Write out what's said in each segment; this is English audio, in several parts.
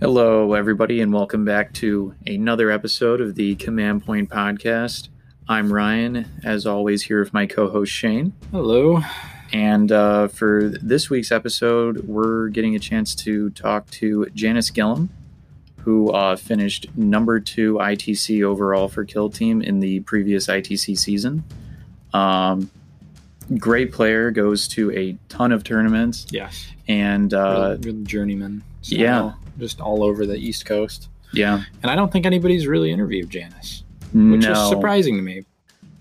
Hello, everybody, and welcome back to another episode of the Command Point Podcast. I'm Ryan, as always, here with my co host Shane. Hello. And uh, for this week's episode, we're getting a chance to talk to Janice Gillum, who uh, finished number two ITC overall for Kill Team in the previous ITC season. Um, great player, goes to a ton of tournaments, Yes. and uh, real, real journeyman. yeah. Just all over the East Coast. yeah, And I don't think anybody's really interviewed Janice, which no, is surprising to me.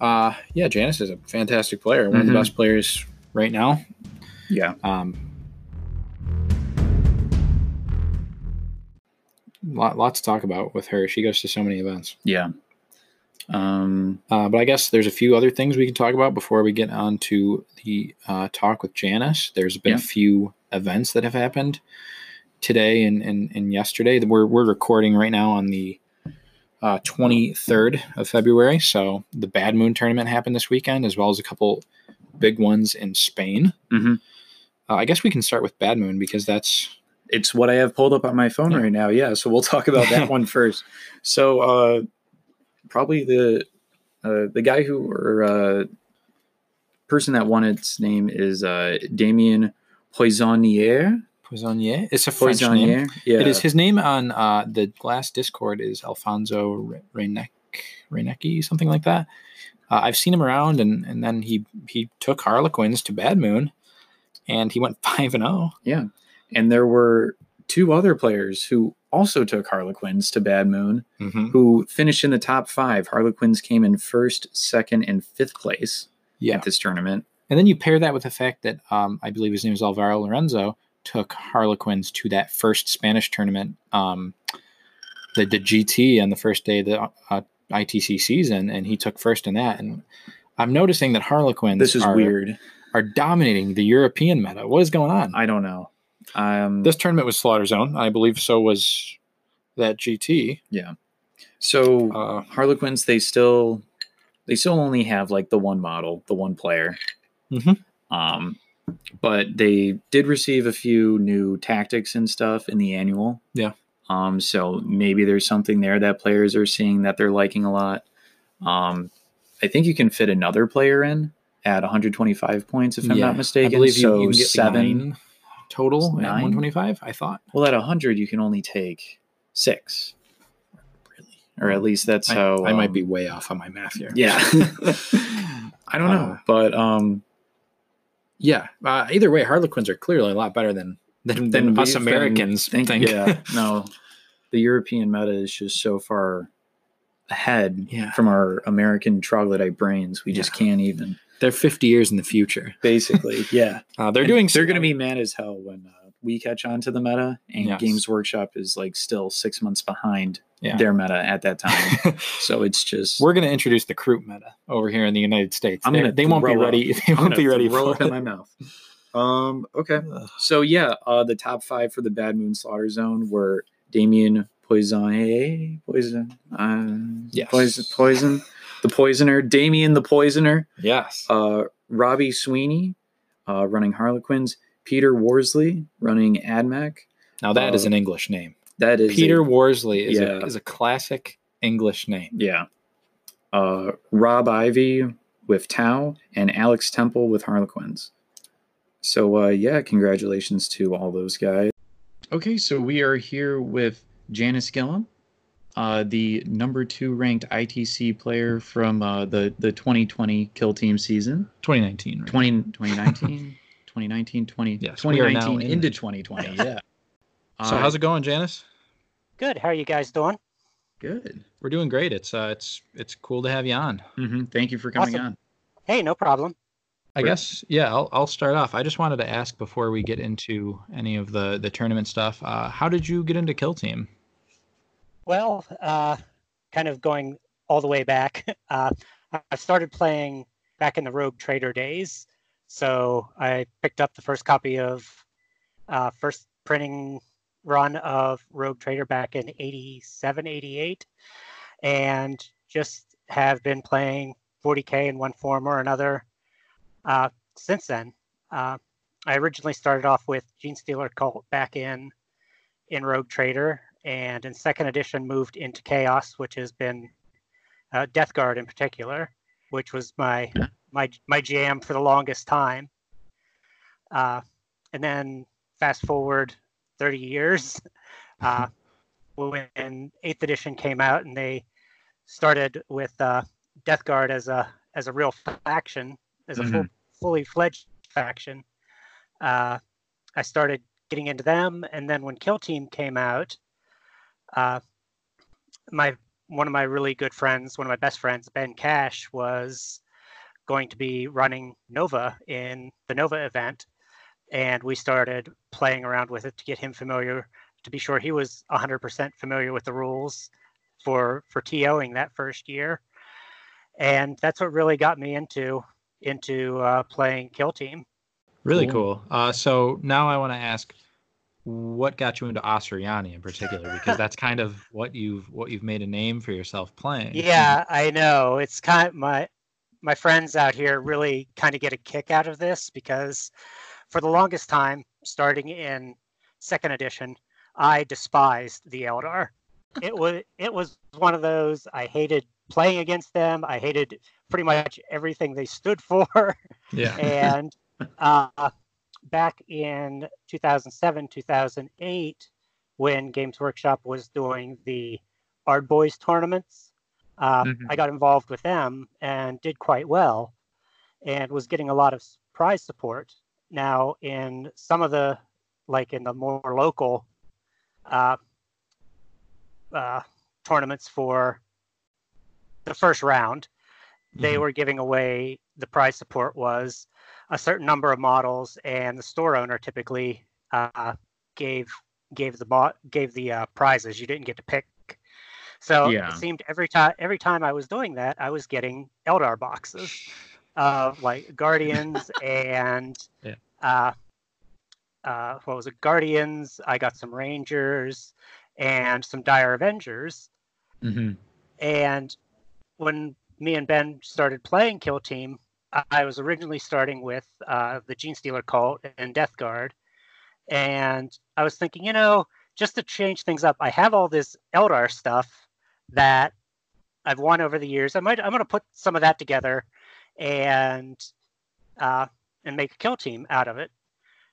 Uh, yeah, Janice is a fantastic player, one of Mhm. the best players right now. yeah, Um, lot, lot to talk about with her. She goes to so many events. yeah. Um, Uh, but I guess there's a few other things we can talk about before we get on to the uh, talk with Janice. There's been Yeah. a few events that have happened today and, and, and yesterday. We're, we're recording right now on the uh, 23rd of February. So the Bad Moon tournament happened this weekend, as well as a couple big ones in Spain. Mhm. Uh, I guess we can start with Bad Moon because that's it's what I have pulled up on my phone Yeah. right now. Yeah, so we'll talk about that one first. So, uh, probably the uh, the guy who or uh, person that won its name is uh, Damien Poissonnier. Poissonnier. It's a French name. Yeah, It is his name on uh, the Glass Discord is Alfonso Re- Reinek, Reinecki, something like that. Uh, I've seen him around, and, and then he he took Harlequins to Bad Moon, and he went five and oh. zero. and there were two other players who also took Harlequins to Bad Moon, Mm-hmm. who finished in the top five. Harlequins came in first, second, and fifth place Yeah, at this tournament. and then you pair that with the fact that um, I believe his name is Alvaro Lorenzo took Harlequins to that first Spanish tournament, um, the the GT on the first day of the uh, ITC season, and he took first in that. And I'm noticing that Harlequins This is are, weird. are dominating the European meta. What is going on? I don't know. Um, this tournament was Slaughter Zone. I believe so was that GT. Yeah. So Uh, Harlequins they still they still only have like the one model, the one player. Mhm. Um, but they did receive a few new tactics and stuff in the annual. Yeah. Um, so maybe there's something there that players are seeing that they're liking a lot. Um, I think you can fit another player in at 125 points if I'm yeah, not mistaken. I believe so you can get seven. nine total at 125. I thought. Well, at 100 you can only take six. Really? Or at least that's I, how I might um, be way off on my math here. Yeah. I don't know, Uh, but um, Yeah. Uh, either way, Harlequins are clearly a lot better than than, than then us Americans been think. Yeah, no, the European meta is just so far ahead Yeah. from our American troglodyte brains. We just can't even. They're 50 years in the future. Basically, yeah, Uh, they're And doing. They're going to be mad as hell when uh, we catch on to the meta, and Yes. Games Workshop is like still six months behind Yeah. their meta at that time. so it's just We're going to introduce the croup meta over here in the United States. I'm gonna they won't be throw up. ready. They won't be ready for up in my mouth. Um. Okay. So yeah, uh, the top five for the Bad Moon Slaughter Zone were Damien Poison, Poison, uh, Yes. Poison, Poison, the Poisoner, Damien the Poisoner, Yes. uh, Robbie Sweeney, uh, running Harlequins, Peter Worsley running AdMech. Now that is uh, an English name. That is Peter a- Worsley is, yeah. a, is a classic English name. yeah. Uh, Rob Ivy with Tau and Alex Temple with Harlequins. So uh, yeah, congratulations to all those guys. Okay, so we are here with Janice Gillum, uh, the number two ranked ITC player from uh, the the 2020 Kill Team season, 2019. Right? 20, 2019, 2019, 20, Yes, now 2019 in- into 2020. Yeah. So how's it going, Janice? Good. How are you guys doing? good? We're doing great. It's uh, it's it's cool to have you on. Mm-hmm. Thank you for coming Awesome. on. Hey, no problem. I Great. guess yeah. I'll I'll start off. I just wanted to ask before we get into any of the the tournament stuff. Uh, how did you get into Kill Team? Well, uh, kind of going all the way back. Uh, I started playing back in the Rogue Trader days. So I picked up the first copy of uh, first printing run of Rogue Trader back in 87, 88, and just have been playing 40K in one form or another uh, since then. Uh, I originally started off with Genestealer Cult back in in Rogue Trader, and in second edition moved into Chaos, which has been uh, Death Guard in particular, which was my my my jam for the longest time. Uh, and then fast forward 30 years, uh, when Eighth Edition came out, and they started with uh, Death Guard as a as a real faction, as a mm-hmm. full, fully fledged faction. Uh, I started getting into them, and then when Kill Team came out, uh, my one of my really good friends, one of my best friends, Ben Cash, was going to be running Nova in the Nova event, and we started playing around with it to get him familiar, to be sure he was 100% familiar with the rules for for TOing that first year, and that's what really got me into into uh, playing Kill Team. Really cool. cool. Uh, so now I want to ask, what got you into Asuryani in particular? Because that's kind of what you've what you've made a name for yourself playing. Yeah, I know. It's kind of my my friends out here really kind of get a kick out of this because for the longest time, starting in second edition, I despised the Eldar. It was it was one of those I hated playing against them. I hated pretty much everything they stood for. Yeah. and uh, back in 2007, 2008, when Games Workshop was doing the 'Ard Boyz tournaments. Uh, mm-hmm. I got involved with them and did quite well and was getting a lot of prize support. Now, in some of the, like in the more local uh, uh, tournaments for the first round, mm-hmm. they were giving away the prize support was a certain number of models, and the store owner typically uh, gave gave the gave the uh, prizes. You didn't get to pick. So yeah. it seemed every time every time I was doing that, I was getting Eldar boxes of like Guardians and yeah. uh, uh, what was it? Guardians. I got some Rangers and some Dire Avengers. Mm-hmm. And when me and Ben started playing Kill Team, I was originally starting with uh, the Genestealer cult and Death Guard, and I was thinking, you know, just to change things up, I have all this Eldar stuff that I've won over the years. I might I'm going to put some of that together and uh, and make a kill team out of it.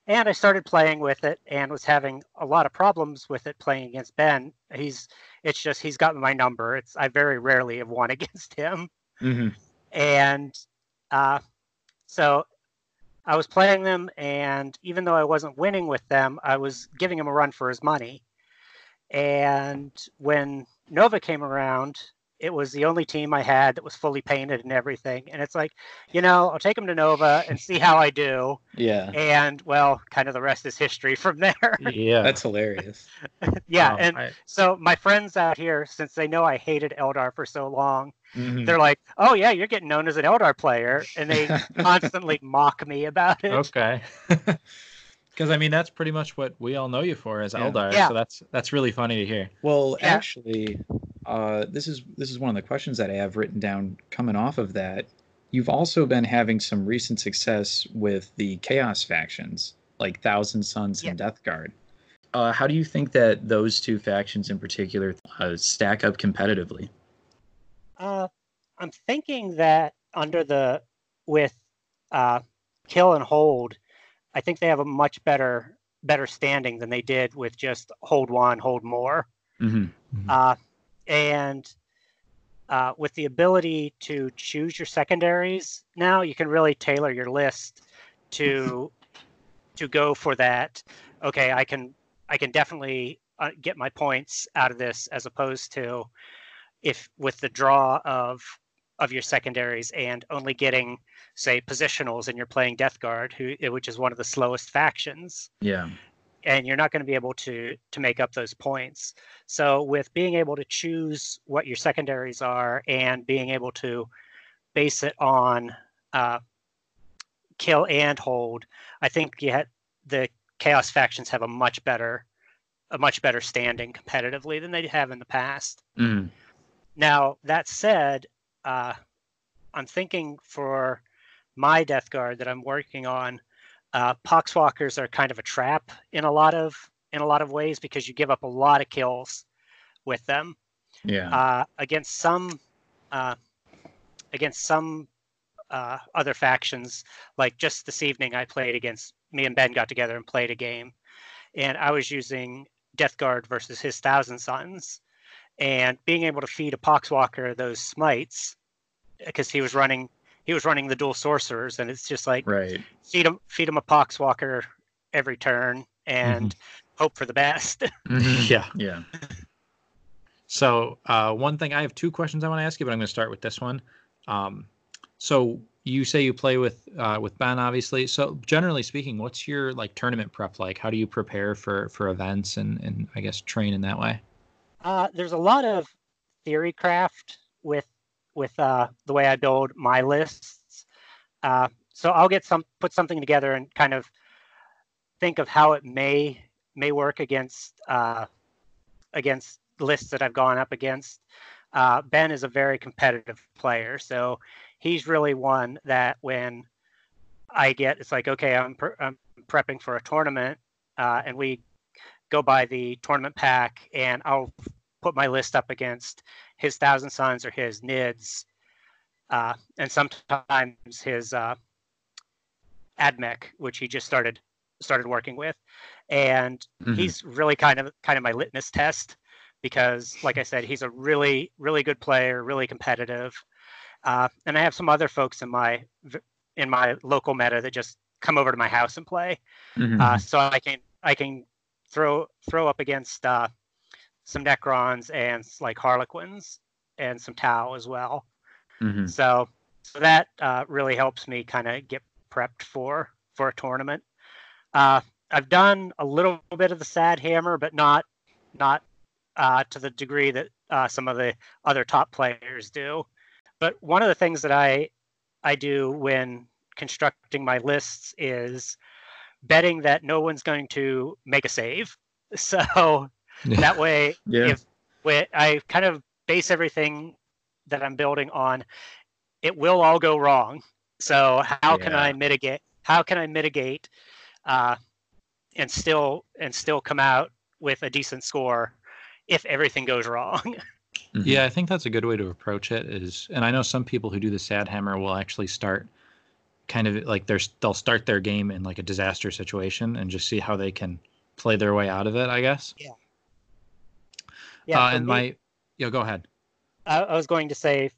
And I started playing with it and was having a lot of problems with it playing against Ben. He's it's just he's got my number. It's I very rarely have won against him. Mm-hmm. And uh, so I was playing them, and even though I wasn't winning with them, I was giving him a run for his money. And when Nova came around, it was the only team I had that was fully painted and everything. And it's like, you know, I'll take them to Nova and see how I do. Yeah. And well, kind of the rest is history from there. Yeah. That's hilarious. yeah. Um, and I... so my friends out here, since they know I hated Eldar for so long, mm-hmm. they're like, oh, yeah, you're getting known as an Eldar player. And they constantly mock me about it. Okay. Because I mean that's pretty much what we all know you for as yeah. Eldar. Yeah. So that's that's really funny to hear. Well, yeah. actually, uh, this is this is one of the questions that I have written down coming off of that. You've also been having some recent success with the Chaos factions, like Thousand Sons yeah. and Death Guard. Uh, how do you think that those two factions in particular uh, stack up competitively? Uh, I'm thinking that under the with uh, kill and hold, I think they have a much better better standing than they did with just hold one, hold more. Mm-hmm. Mm-hmm. Uh, and uh, with the ability to choose your secondaries now, you can really tailor your list to to go for that. Okay, I can I can definitely uh, get my points out of this as opposed to if with the draw of of your secondaries and only getting say positionals and you're playing death guard who which is one of the slowest factions. Yeah. And you're not going to be able to to make up those points. So with being able to choose what your secondaries are and being able to base it on uh, kill and hold i think you had the chaos factions have a much better a much better standing competitively than they have in the past. Mm. now that said uh, I'm thinking for my Death Guard that I'm working on, uh, Poxwalkers are kind of a trap in a lot of in a lot of ways because you give up a lot of kills with them. Yeah. Uh, against some uh, against some uh, other factions, like just this evening, I played against me and Ben got together and played a game, and I was using Death Guard versus his Thousand Sons, and being able to feed a Poxwalker those smites because he was running he was running the dual sorcerers, and it's just like right. feed him feed him a Poxwalker every turn and hope for the best. Mhm. Yeah. Yeah. So uh, one thing I have two questions I want to ask you, but I'm going to start with this one. Um, so you say you play with uh, with Ben, obviously. So generally speaking, what's your like tournament prep like? How do you prepare for for events and and I guess train in that way? Uh, there's a lot of theory craft with with uh, the way I build my lists. Uh, so I'll get some put something together and kind of think of how it may may work against uh, against lists that I've gone up against. Uh, ben is a very competitive player, so he's really one that when I get it's like okay, I'm, pre- I'm prepping for a tournament, uh, and we go by the tournament pack, and I'll put my list up against his Thousand Sons or his Nids, uh, and sometimes his uh, AdMech, which he just started started working with, and Mhm. he's really kind of kind of my litmus test because, like I said, he's a really really good player, really competitive, uh, and I have some other folks in my in my local meta that just come over to my house and play Mhm. uh, so I can I can throw throw up against uh, some Necrons and like Harlequins and some Tau as well. Mhm. So so that uh, really helps me kind of get prepped for for a tournament. Uh, I've done a little bit of the Sad Hammer, but not not uh, to the degree that uh, some of the other top players do. But one of the things that I I do when constructing my lists is betting that no one's going to make a save. So that way, Yeah. if when I kind of base everything that I'm building on, it will all go wrong. So how can I mitigate? How can I mitigate, uh, and still and still come out with a decent score if everything goes wrong? Mhm. Yeah, I think that's a good way to approach it. Is and I know some people who do the sad hammer will actually start kind of like they're they'll start their game in like a disaster situation and just see how they can play their way out of it. I guess. Yeah, uh, and me- my yeah, go ahead. I, I was going to say,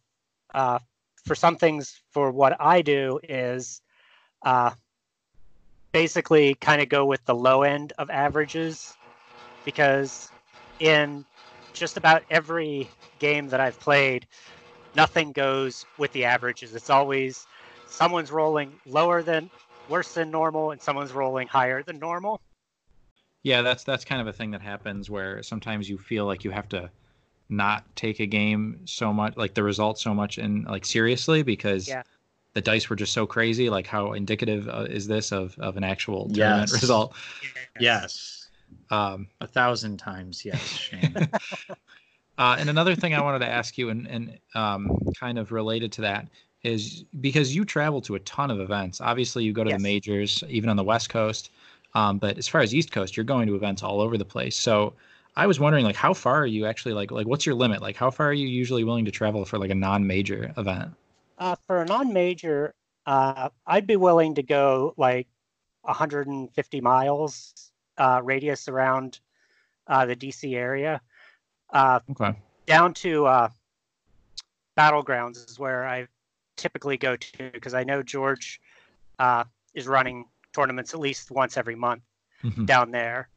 uh, for some things, for what I do is uh, basically kind of go with the low end of averages because in just about every game that I've played, nothing goes with the averages. It's always someone's rolling lower than worse than normal and someone's rolling higher than normal. Yeah, that's that's kind of a thing that happens where sometimes you feel like you have to not take a game so much like the result so much and like seriously because Yeah. the dice were just so crazy like how indicative uh, is this of of an actual tournament Yes. result Yes. um A thousand times, yes, Shane. Uh, and another thing I wanted to ask you, and, and um, kind of related to that, is because you travel to a ton of events. Obviously, you go to Yes. the majors, even on the West Coast. Um, but as far as East Coast, you're going to events all over the place. So I was wondering, like, how far are you actually like? Like, what's your limit? Like, how far are you usually willing to travel for like a non-major event? Uh, for a non-major, uh, I'd be willing to go like 150 miles uh, radius around uh, the DC area. Uh, Okay. down to uh, battlegrounds is where I typically go to because I know George uh, is running tournaments at least once every month Mhm. down there.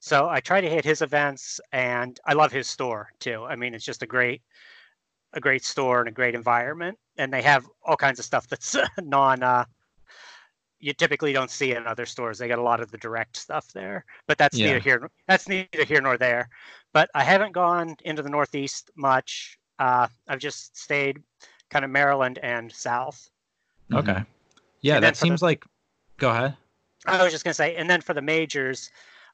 So I try to hit his events, and I love his store too. I mean, it's just a great, a great store and a great environment, and they have all kinds of stuff that's non. Uh, you typically don't see in other stores. They got a lot of the direct stuff there, but that's Yeah. neither here. That's neither here nor there. But I haven't gone into the Northeast much. Uh, I've just stayed kind of Maryland and South. Okay. Yeah, And that for the- seems like. Go ahead. I was just gonna say, and then for the majors,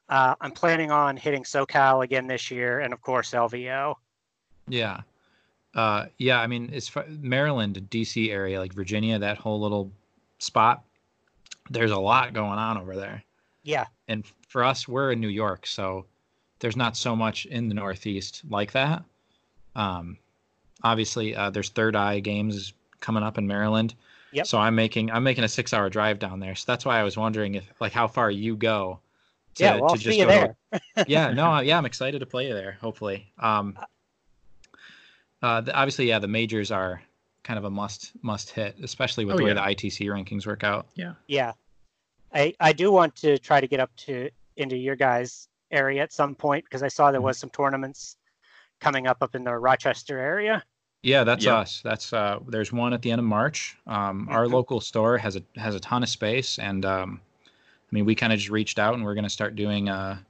uh, I'm planning on hitting SoCal again this year, and of course LVO. Yeah. Uh, yeah, I mean, it's Maryland, DC area, like Virginia, that whole little spot. There's a lot going on over there. Yeah, And for us, we're in New York, so there's not so much in the Northeast like that. Um, obviously, uh, there's Third Eye games coming up in Maryland. Yep. So I'm making I'm making a six hour drive down there. So that's why I was wondering if like how far you go. To, yeah, well, I'll see you there. yeah, no, yeah, I'm excited to play you there. Hopefully. Um, uh, the, obviously, yeah, the majors are kind of a must must hit, especially with oh, the way yeah. the ITC rankings work out. Yeah. Yeah. I I do want to try to get up to into your guys' area at some point because I saw there mm-hmm. was some tournaments coming up up in the Rochester area. Yeah, that's yep. us. That's uh there's one at the end of March. Um mm-hmm. our local store has a has a ton of space and um I mean we kind of just reached out and we're going to start doing a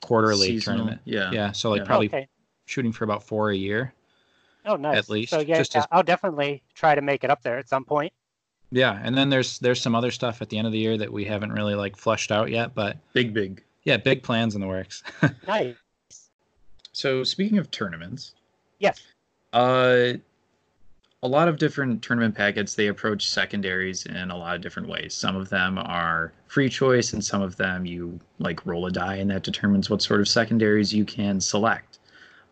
quarterly Seasonal. tournament. Yeah. Yeah, so like yeah. probably okay. shooting for about 4 a year. Oh, nice. At least. So yeah, just as... I'll definitely try to make it up there at some point. Yeah, and then there's there's some other stuff at the end of the year that we haven't really like flushed out yet, but big big. Yeah, big plans in the works. nice. So speaking of tournaments, yes. Uh, a lot of different tournament packets they approach secondaries in a lot of different ways. Some of them are free choice, and some of them you like roll a die, and that determines what sort of secondaries you can select.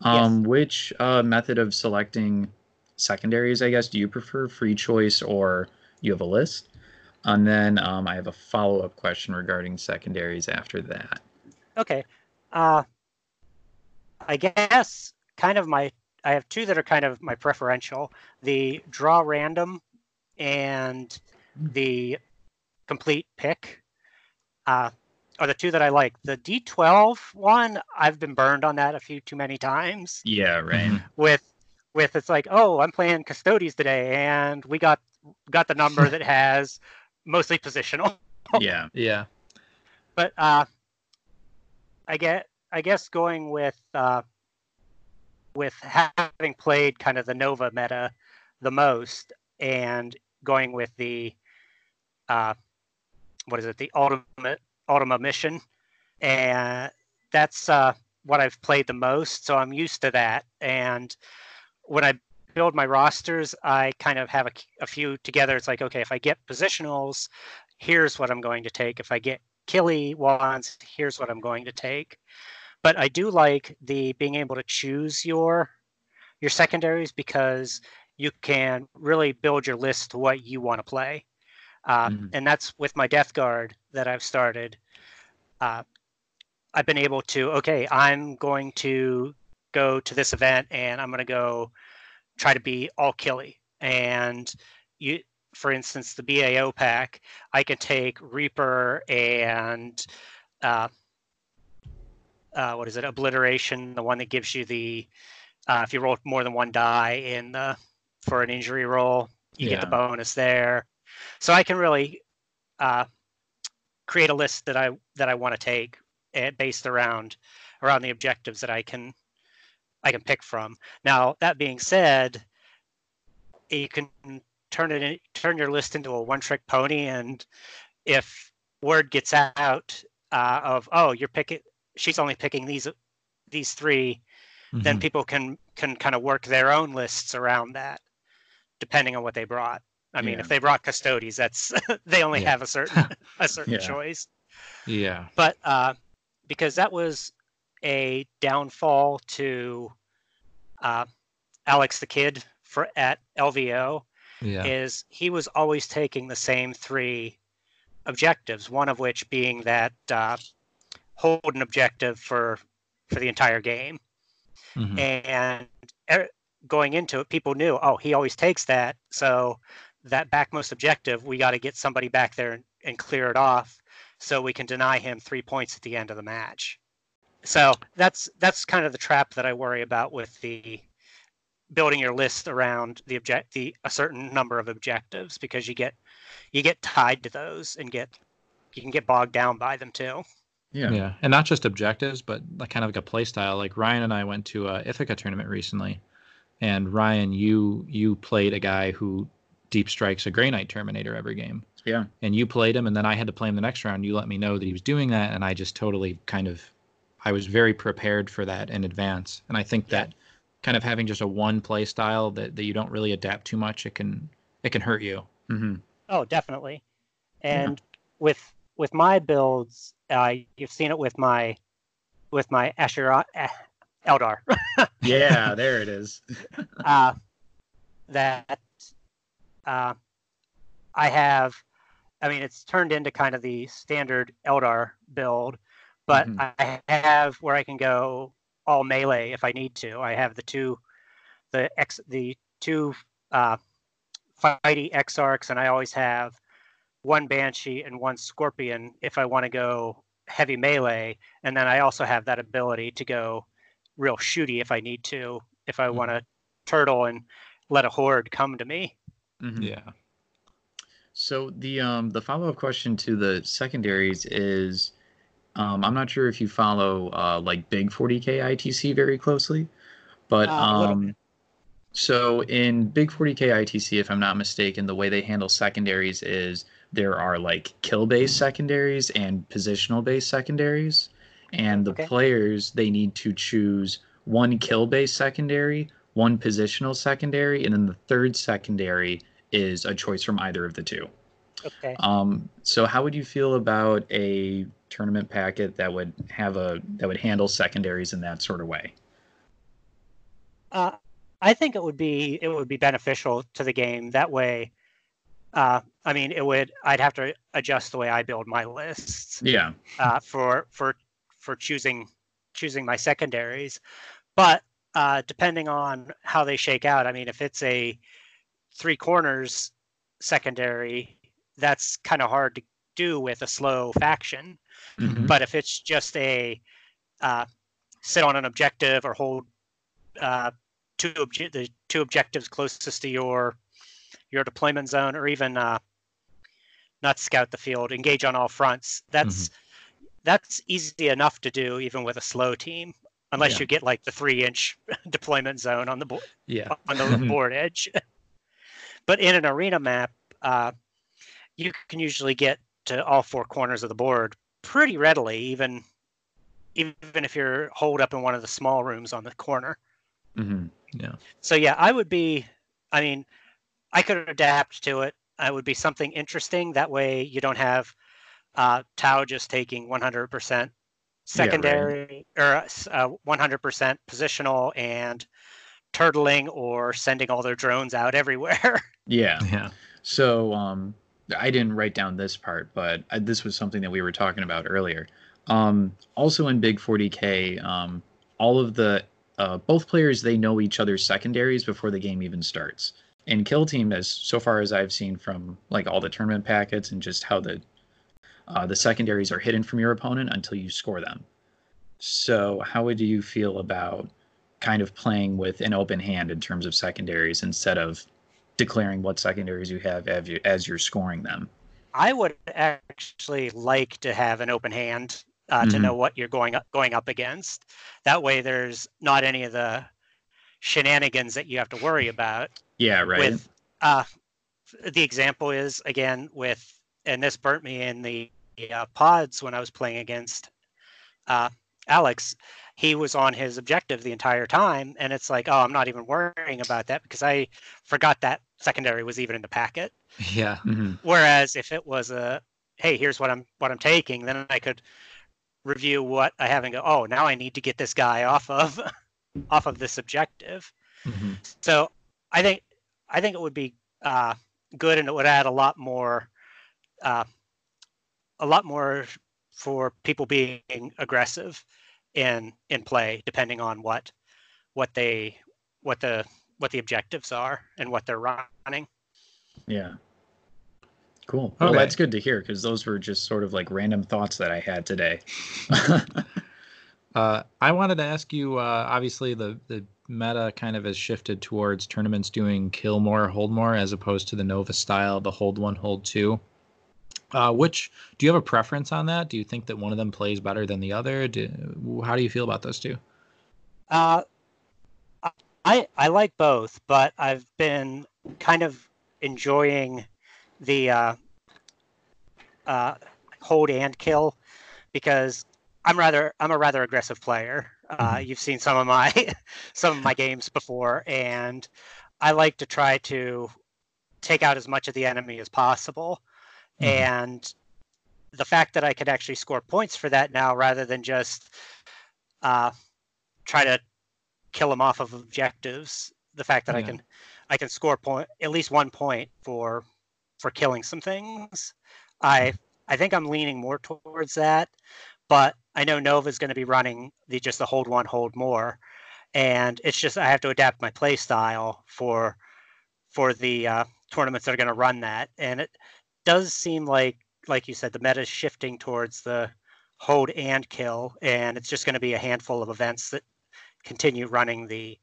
Um, yes. Which uh, method of selecting secondaries, I guess, do you prefer? Free choice or you have a list? And then um, I have a follow up question regarding secondaries after that. Okay. Uh, I guess kind of my I have two that are kind of my preferential: the draw random and the complete pick. Uh, are the two that I like. The D12 one, I've been burned on that a few too many times. Yeah, right. With with it's like, oh, I'm playing custodes today, and we got got the number that has mostly positional. yeah, yeah. But uh, I get, I guess going with uh, with having played kind of the Nova meta the most, and going with the uh, what is it, the ultimate Ultima mission, and that's uh, what I've played the most. So I'm used to that. And when I build my rosters, I kind of have a, a few together. It's like, okay, if I get positionals, here's what I'm going to take. If I get killy ones, here's what I'm going to take. But I do like the being able to choose your your secondaries because you can really build your list to what you want to play. Uh, mm-hmm. And that's with my Death Guard that I've started. Uh, I've been able to, okay, I'm going to go to this event and I'm going to go try to be all killy. And you, for instance, the BAO pack, I can take Reaper and uh, uh, what is it? Obliteration, the one that gives you the uh, if you roll more than one die in the for an injury roll, you yeah. get the bonus there so I can really uh, create a list that I that I want to take uh, based around around the objectives that I can I can pick from. Now that being said, you can turn it in, turn your list into a one trick pony, and if word gets out uh, of oh you're picking she's only picking these these 3 mm-hmm. then people can can kind of work their own lists around that depending on what they brought I mean, yeah. if they brought custodes, that's they only yeah. have a certain a certain yeah. choice. Yeah. But uh, because that was a downfall to uh, Alex the Kid for at LVO, is he was always taking the same three objectives. One of which being that uh, hold an objective for for the entire game, mm-hmm. and er, going into it, people knew, oh, he always takes that, so that backmost objective, we got to get somebody back there and, and clear it off so we can deny him three points at the end of the match. So that's that's kind of the trap that I worry about with the building your list around the object the a certain number of objectives because you get you get tied to those and get you can get bogged down by them too. Yeah. Yeah. And not just objectives, but like kind of like a play style. Like Ryan and I went to a Ithaca tournament recently. And Ryan, you you played a guy who deep strikes a Grey Knight Terminator every game. Yeah. And you played him, and then I had to play him the next round. You let me know that he was doing that, and I just totally kind of, I was very prepared for that in advance. And I think yeah. that kind of having just a one play style that, that you don't really adapt too much, it can it can hurt you. Mm-hmm. Oh, definitely. And yeah. with with my builds, uh, you've seen it with my with my Asher uh, Eldar. yeah, there it is. uh, that uh, I have. I mean, it's turned into kind of the standard Eldar build, but mm-hmm. I have where I can go all melee if I need to. I have the two, the X, the two uh, fighty Exarchs, and I always have one Banshee and one Scorpion if I want to go heavy melee, and then I also have that ability to go real shooty if I need to, if I mm-hmm. want to turtle and let a horde come to me. Mm-hmm. Yeah. So the um the follow up question to the secondaries is, um, I'm not sure if you follow uh, like big 40k ITC very closely, but uh, um, so in big 40k ITC, if I'm not mistaken, the way they handle secondaries is there are like kill based secondaries and positional based secondaries, and the okay. players they need to choose one kill based secondary, one positional secondary, and then the third secondary is a choice from either of the two. Okay. Um, so how would you feel about a tournament packet that would have a that would handle secondaries in that sort of way? Uh, I think it would be it would be beneficial to the game that way. Uh, I mean, it would. I'd have to adjust the way I build my lists. Yeah. Uh, for for for choosing choosing my secondaries, but uh, depending on how they shake out. I mean, if it's a three corners secondary, that's kind of hard to do with a slow faction. Mm-hmm. But if it's just a uh, sit on an objective or hold uh, two obje- the two objectives closest to your your deployment zone, or even uh, not scout the field, engage on all fronts. That's mm-hmm. that's easy enough to do even with a slow team, unless yeah. you get like the three inch deployment zone on the board. Yeah, on the board edge. but in an arena map, uh, you can usually get to all four corners of the board pretty readily, even even if you're holed up in one of the small rooms on the corner. Mm-hmm. Yeah. So yeah, I would be. I mean, I could adapt to it. I would be something interesting. That way, you don't have uh, Tau just taking 100% secondary yeah, right. or uh, 100% positional and turtling or sending all their drones out everywhere. yeah. Yeah. So um, I didn't write down this part, but I, this was something that we were talking about earlier. Um, also in Big 40K, um, all of the uh, both players they know each other's secondaries before the game even starts. In Kill Team, as so far as I've seen from like all the tournament packets and just how the uh, the secondaries are hidden from your opponent until you score them. So, how would you feel about kind of playing with an open hand in terms of secondaries instead of declaring what secondaries you have as, you, as you're scoring them? I would actually like to have an open hand uh, mm-hmm. to know what you're going up going up against. That way, there's not any of the shenanigans that you have to worry about. Yeah, right. With, uh, the example is again with, and this burnt me in the uh, pods when I was playing against uh, Alex. He was on his objective the entire time, and it's like, oh, I'm not even worrying about that because I forgot that secondary was even in the packet. Yeah. Mm-hmm. Whereas if it was a, hey, here's what I'm what I'm taking, then I could review what I have and go, oh, now I need to get this guy off of off of this objective. Mm-hmm. So I think I think it would be uh, good and it would add a lot more uh, a lot more for people being aggressive in in play, depending on what what they what the what the objectives are and what they're running. Yeah. Cool. Well, that's good to hear because those were just sort of like random thoughts that I had today. uh, I wanted to ask you. Uh, obviously, the the meta kind of has shifted towards tournaments doing kill more, hold more, as opposed to the Nova style, the hold one, hold two. Uh, which do you have a preference on that? Do you think that one of them plays better than the other? Do, how do you feel about those two? Uh, I I like both, but I've been kind of enjoying the uh, uh, hold and kill because I'm rather I'm a rather aggressive player. Uh, mm-hmm. You've seen some of my some of my games before, and I like to try to take out as much of the enemy as possible. Mm-hmm. And the fact that I could actually score points for that now, rather than just uh, try to kill them off of objectives. The fact that I can I can score point at least one point for for killing some things. I I think I'm leaning more towards that, but I know Nova is going to be running the just the hold one, hold more, and it's just I have to adapt my play style for for the uh, tournaments that are going to run that, and it does seem like like you said the meta is shifting towards the hold and kill, and it's just going to be a handful of events that continue running the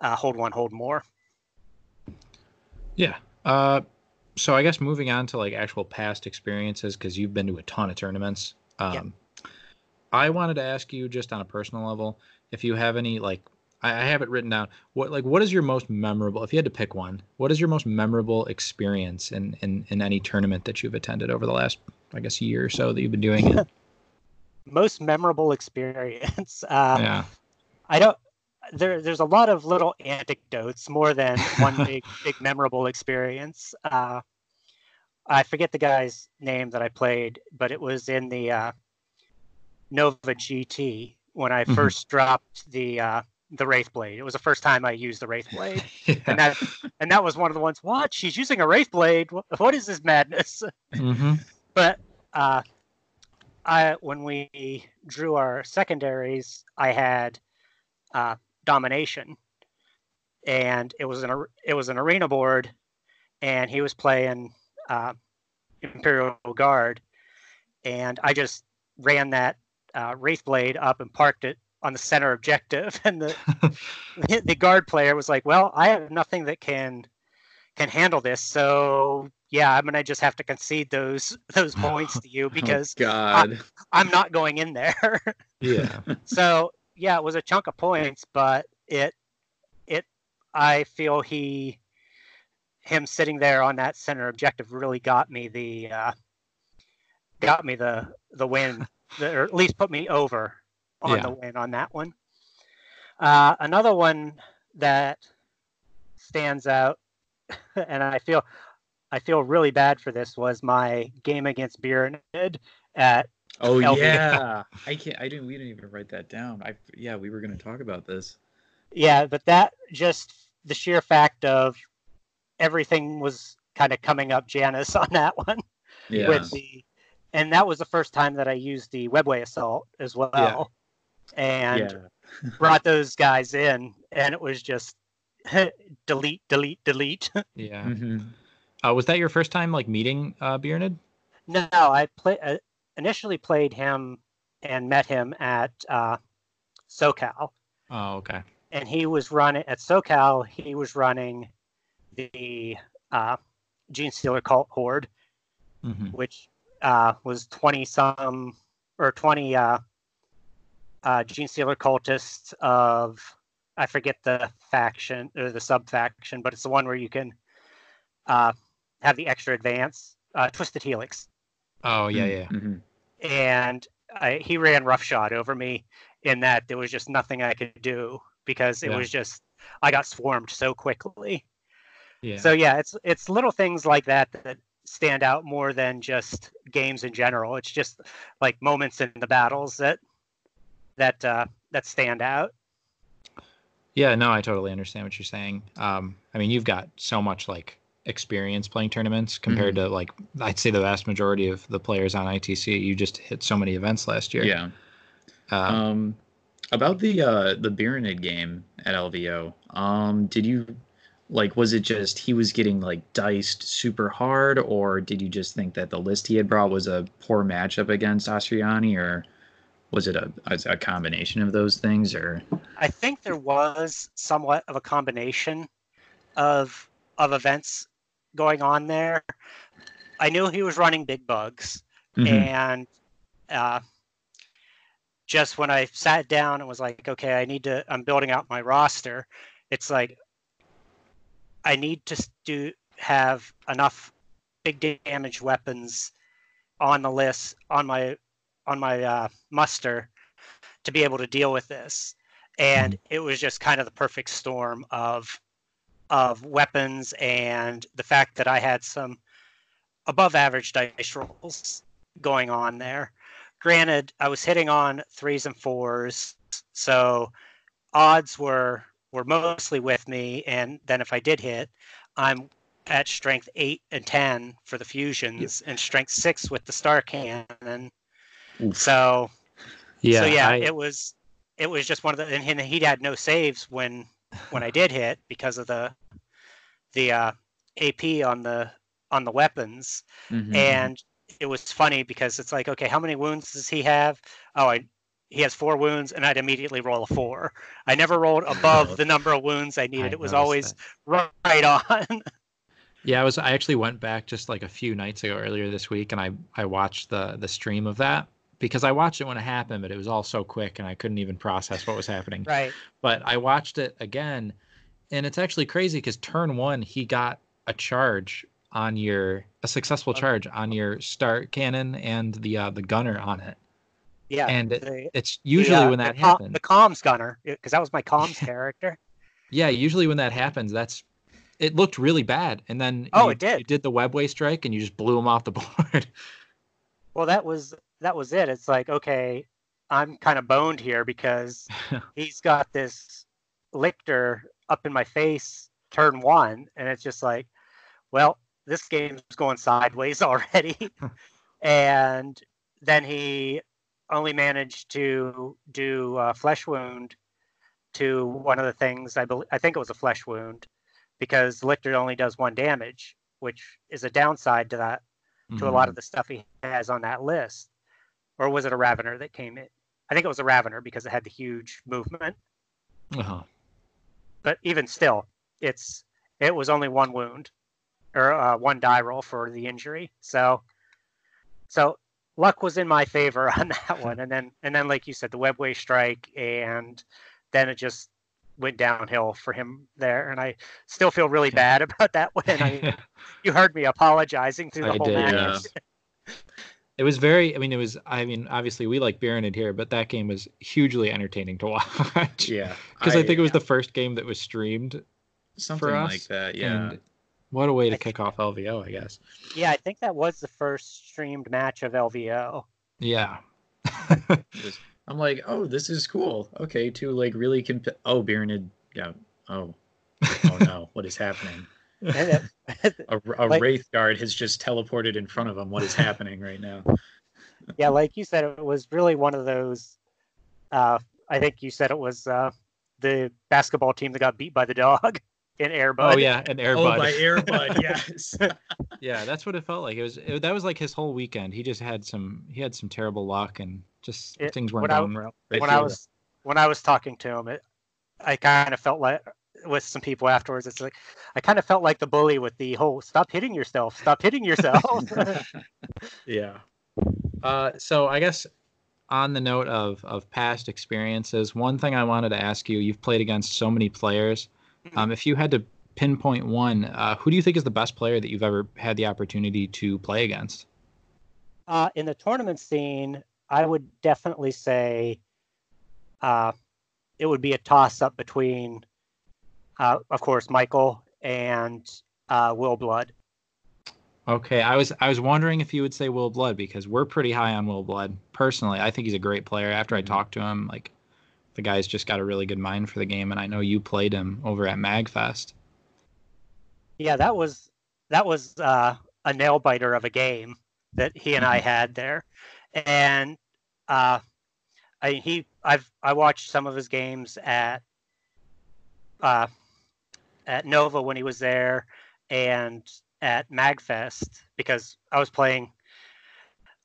uh, hold one, hold more. Yeah. Uh, so I guess moving on to like actual past experiences because you've been to a ton of tournaments. Um, Yeah. I wanted to ask you just on a personal level if you have any like I, I have it written down. What like what is your most memorable? If you had to pick one, what is your most memorable experience in in, in any tournament that you've attended over the last I guess year or so that you've been doing it? Most memorable experience. Uh, yeah. I don't. There, there's a lot of little anecdotes more than one big, big memorable experience. Uh, I forget the guy's name that I played, but it was in the uh, Nova GT when I Mhm. first dropped the uh, the Wraithblade. It was the first time I used the Wraithblade, and yeah. that and that was one of the ones. What? She's using a Wraithblade? What, what is this madness? hmm but uh, I when we drew our secondaries, I had uh, domination, and it was an it was an arena board, and he was playing uh, Imperial Guard, and I just ran that uh, Wraithblade up and parked it on the center objective, and the the guard player was like, "Well, I have nothing that can can handle this, so yeah, I'm gonna just have to concede those those points to you because oh, God. I'm not going in there." yeah. so yeah, it was a chunk of points, but it it I feel he him sitting there on that center objective really got me the uh, got me the the win, the, or at least put me over on Yeah. the win on that one. Uh, another one that stands out, and I feel I feel really bad for this was my game against Biernid at Oh yeah. I can't. I didn't. We didn't even write that down. I yeah. We were going to talk about this. Yeah, but that just the sheer fact of everything was kind of coming up Janice on that one Yeah. with the and that was the first time that I used the webway assault as well. And yeah. brought those guys in and it was just delete, delete, delete. Yeah. hmm Uh, was that your first time like meeting uh, Biernid? no, I play uh, initially played him and met him at uh, SoCal. Oh, okay. and he was running at SoCal. He was running the uh, Genestealer Cult Horde, hmm which uh, was twenty some or twenty uh, uh, Genestealer cultists of I forget the faction or the sub faction, but it's the one where you can uh, have the extra advance. Uh, Twisted Helix, Oh, yeah, yeah. hmm and I, he ran roughshod over me in that there was just nothing I could do because it Yeah. was just I got swarmed so quickly. Yeah. So yeah, it's it's little things like that that stand out more than just games in general. It's just like moments in the battles that that uh, that stand out. Yeah, no, I totally understand what you're saying. Um, I mean, you've got so much like experience playing tournaments compared to like I'd say the vast majority of the players on ITC. You just hit so many events last year. Yeah. Uh, Um, about the uh the Birinid game at LVO. Um, did you like was it just he was getting like diced super hard, or did you just think that the list he had brought was a poor matchup against Asuryani, or was it a, a combination of those things, or I think there was somewhat of a combination of of events going on there. I knew he was running big bugs, Mhm. and uh, just when I sat down and was like, okay, I need to, I'm building out my roster. It's like I need to do have enough big damage weapons on the list on my on my uh, muster to be able to deal with this. And it was just kind of the perfect storm of of weapons and the fact that I had some above average dice rolls going on there. Granted, I was hitting on threes and fours, So odds were were mostly with me, and then if I did hit, I'm at strength eight and ten for the fusions, and strength six with the star cannon. Oof. So Yeah, so yeah, I- it was it was just one of the and he he had no saves when when I did hit because of the the uh, AP on the on the weapons, Mhm. and it was funny because it's like okay, how many wounds does he have? Oh, I he has four wounds, and I'd immediately roll a four. I never rolled above the number of wounds I needed. I it was always that. right on. Yeah, I was. I actually went back just like a few nights ago, earlier this week, and I I watched the the stream of that because I watched it when it happened, but it was all so quick and I couldn't even process what was happening. right. But I watched it again, and it's actually crazy because turn one he got a charge on your a successful charge on your star cannon and the uh, the gunner on it. Yeah. And it- the- It's the, usually uh, when the that com- happens. the comms gunner, because that was my comms character. Yeah, usually when that happens, that's it looked really bad, and then Oh, you, it did. You did the webway strike, and you just blew him off the board. Well, that was that was it. It's like, okay, I'm kind of boned here because he's got this lictor up in my face turn one, and it's just like, well, this game's going sideways already. and then he only managed to do uh, flesh wound to one of the things I believe I think it was a flesh wound because lictor only does one damage, which is a downside to that to a lot of the stuff he has on that list. Or was it a Ravener that came in? I think it was a Ravener because it had the huge movement. uh But even still, it's it was only one wound or uh, one die roll for the injury. So so luck was in my favor on that one. And then and then like you said, the webway strike and then it just went downhill for him there. And I still feel really Okay. bad about that win. I mean, you heard me apologizing through the I whole did, match. yeah. It was very. I mean, it was. I mean, obviously we like Baronet here, but that game was hugely entertaining to watch. yeah, because I, think it was the first game that was streamed. something us, like that. Yeah, And what a way to I kick off LVO, I guess. Yeah, I think that was the first streamed match of LVO. Yeah. I'm like, oh, this is cool. Okay, to like really comp- oh, Baronid, yeah. Oh, oh no, what is happening? A, a Like- wraith guard has just teleported in front of him. What is happening right now? yeah, like you said, it was really one of those. Uh, I think you said it was uh, the basketball team that got beat by the dog in Air Bud. oh yeah, an Air Bud. Oh, by Air Bud, yes. yeah, that's what it felt like. It was it, that was like his whole weekend. He just had some he had some terrible luck and just It- things weren't when I- going. Right when I the- was when I was talking to him, it, I kind of felt like with some people afterwards. It's like I kind of felt like the bully with the whole "stop hitting yourself, stop hitting yourself." Yeah. Uh, so I guess on the note of of past experiences, one thing I wanted to ask you: you've played against so many players. Um, if you had to pinpoint one, uh, who do you think is the best player that you've ever had the opportunity to play against? Uh, in the tournament scene, I would definitely say uh, it would be a toss up between, uh, of course, Michael and uh, Will Blood. Okay, I was I was wondering if you would say Will Blood because we're pretty high on Will Blood. Personally, I think he's a great player. After I Mhm. talked to him, like the guy's just got a really good mind for the game, and I know you played him over at Magfest. Yeah, that was that was uh, a nail biter of a game that he and I had there, and uh, I he I've I watched some of his games at uh, at Nova when he was there, and at Magfest because I was playing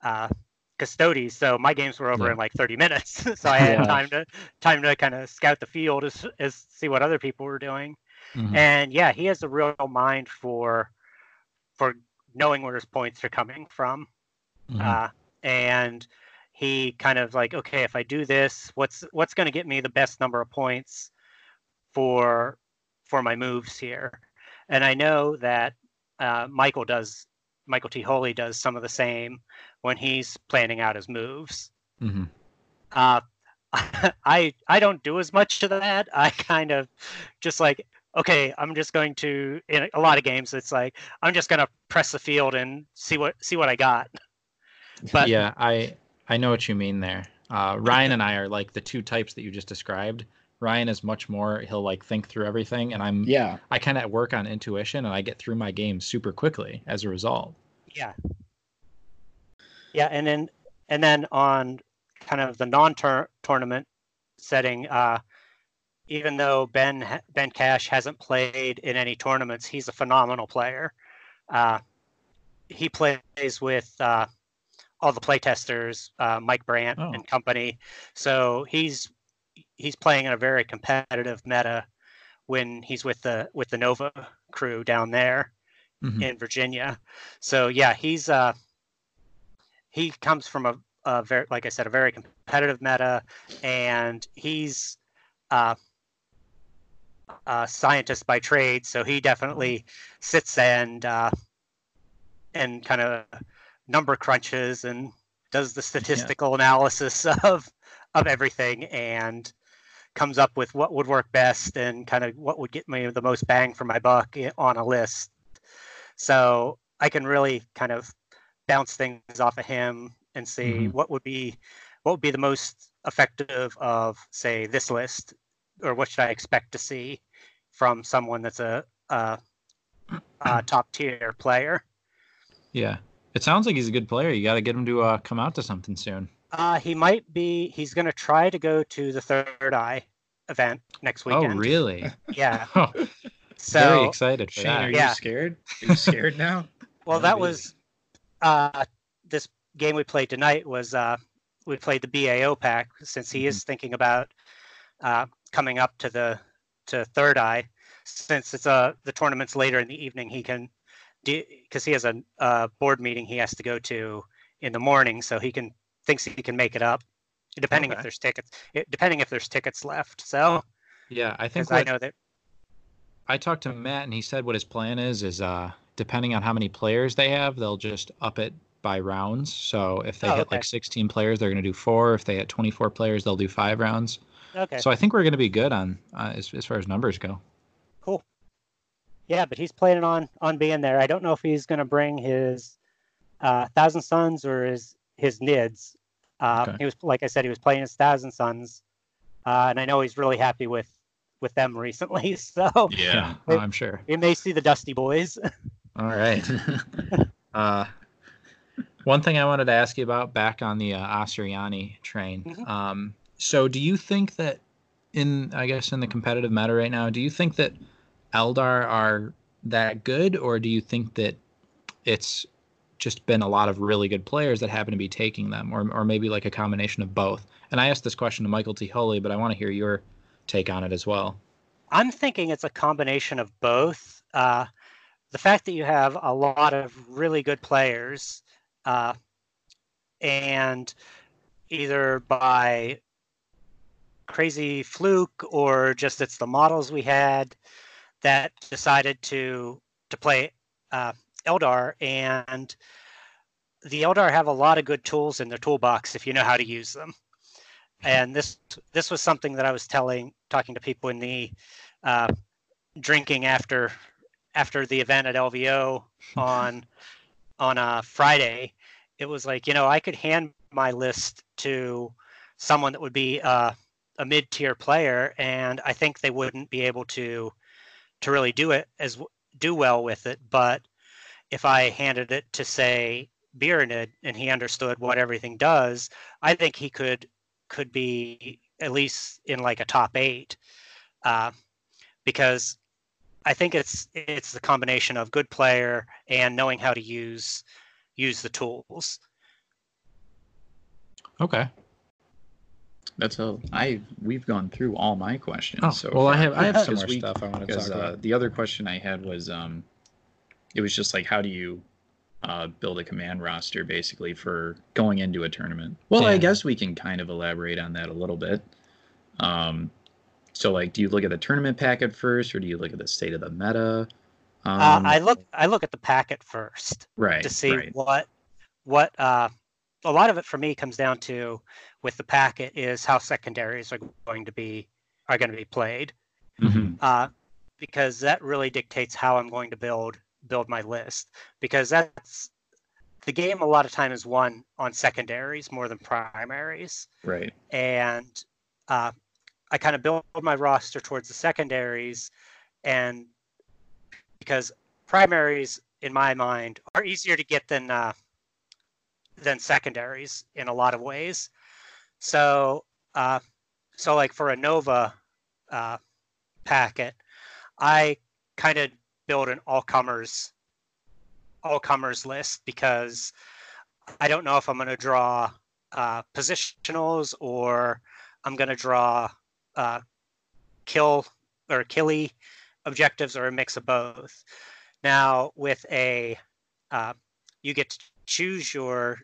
uh, Custodes, so my games were over Yeah. in like 30 minutes, so I had Yeah. time to time to kind of scout the field as, as see what other people were doing Mhm. and yeah, he has a real mind for for knowing where his points are coming from. Mhm. Uh, and he kind of like, okay, if I do this, what's what's going to get me the best number of points for for my moves here? And I know that uh, Michael does. Michael T. Holy does some of the same when he's planning out his moves. Mhm. Uh, I I don't do as much to that. I kind of just like okay, I'm just going to in a lot of games it's like I'm just going to press the field and see what see what I got. But yeah, I I know what you mean there. Uh, Ryan and I are like the two types that you just described. Ryan is much more he'll like think through everything, and I'm Yeah. I kind of work on intuition, and I get through my game super quickly as a result. Yeah. Yeah, and then and then on kind of the non-tournament setting, uh, even though Ben Ben Cash hasn't played in any tournaments, he's a phenomenal player. Uh, he plays with uh, all the playtesters, uh, Mike Brandt Oh. and company. So he's he's playing in a very competitive meta when he's with the with the Nova crew down there Mhm. in Virginia. So yeah, he's uh he comes from a, a very like I said, a very competitive meta, and he's uh a scientist by trade, so he definitely sits and uh and kind of number crunches and does the statistical analysis of of everything and comes up with what would work best and kind of what would get me the most bang for my buck on a list. So I can really kind of bounce things off of him and see Mhm. what would be what would be the most effective of say this list or what should I expect to see from someone that's a, a, a top tier player. Yeah, it sounds like he's a good player. You got to get him to uh, come out to something soon. Uh, he might be. He's going to try to go to the Third Eye event next weekend. Oh, really? Yeah. Oh, Very excited for Shane, are that. you Yeah. scared? Are you scared now? well, No, that baby. was uh, this game we played tonight was uh, we played the BAO pack since he is thinking about uh, coming up to the to Third Eye. Since it's uh, the tournament's later in the evening, he can because he has a, a board meeting he has to go to in the morning, so he can thinks he can make it up, depending Okay. if there's tickets. It, depending if there's tickets left. So Yeah, I think because I know that I talked to Matt and he said what his plan is is uh depending on how many players they have, they'll just up it by rounds. So if they Oh, hit okay. like 16 players, they're going to do four. If they hit 24 players, they'll do five rounds. okay. So I think we're going to be good on uh, as as far as numbers go. Cool. Yeah, but he's planning on on being there. I don't know if he's going to bring his uh, Thousand Sons or his his Nids. Uh, Okay. He was like I said, he was playing his Thousand Sons, uh, and I know he's really happy with with them recently. So Yeah. oh, I'm sure. we may see the Dusty Boys. All right. uh, one thing I wanted to ask you about back on the uh, Asuryani train. Mhm. Um, so, do you think that in, I guess, in the competitive meta right now, do you think that Eldar are that good, or do you think that it's just been a lot of really good players that happen to be taking them, or, or maybe like a combination of both? And I asked this question to Michael T. Holy, but I want to hear your take on it as well. I'm thinking it's a combination of both. Uh, the fact that you have a lot of really good players, uh, and either by crazy fluke or just it's the models we had that decided to to play uh, Eldar, and the Eldar have a lot of good tools in their toolbox if you know how to use them. And this this was something that I was telling talking to people in the uh, drinking after after the event at LVO on on a Friday. It was like you know I could hand my list to someone that would be uh, a mid tier player, and I think they wouldn't be able to to really do it as do well with it. But if I handed it to say Biranid and he understood what everything does, I think he could could be at least in like a top eight, uh, because I think it's it's the combination of good player and knowing how to use use the tools. Okay. That's a I we've gone through all my questions. Oh, so well, I have I have some more stuff I want to because talk uh, about. the other question I had was um, it was just like how do you uh, build a command roster basically for going into a tournament? Well, I guess we can kind of elaborate on that a little bit. Um, so like, do you look at the tournament packet first, or do you look at the state of the meta? Um, uh, I look I look at the packet first. right to see right. what what uh, a lot of it for me comes down to with the packet is how secondaries are going to be are going to be played Mhm. uh, because that really dictates how I'm going to build build my list because that's the game a lot of time is won on secondaries more than primaries. Right. And uh, I kind of build my roster towards the secondaries, and because primaries, in my mind, are easier to get than uh, than secondaries in a lot of ways. So, uh, so like for a Nova uh, packet, I kind of build an all comers all comers list because I don't know if I'm going to draw uh, positionals or I'm going to draw uh, kill or killy objectives or a mix of both. Now, with a, uh, you get to choose your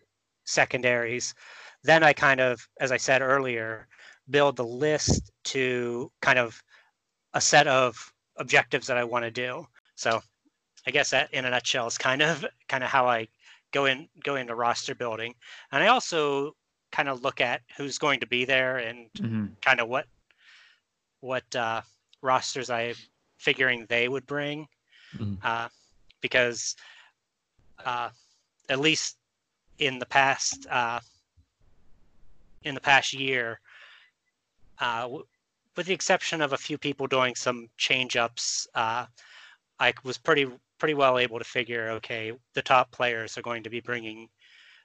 secondaries. Then I kind of, as I said earlier, build the list to kind of a set of objectives that I want to do. So I guess that in a nutshell is kind of kind of how I go in go into roster building. And I also kind of look at who's going to be there and mm-hmm. kind of what what uh, rosters I figuring they would bring, mm-hmm. uh, because uh, at least in the past uh, in the past year, uh, with the exception of a few people doing some change ups, uh, I was pretty pretty well able to figure okay the top players are going to be bringing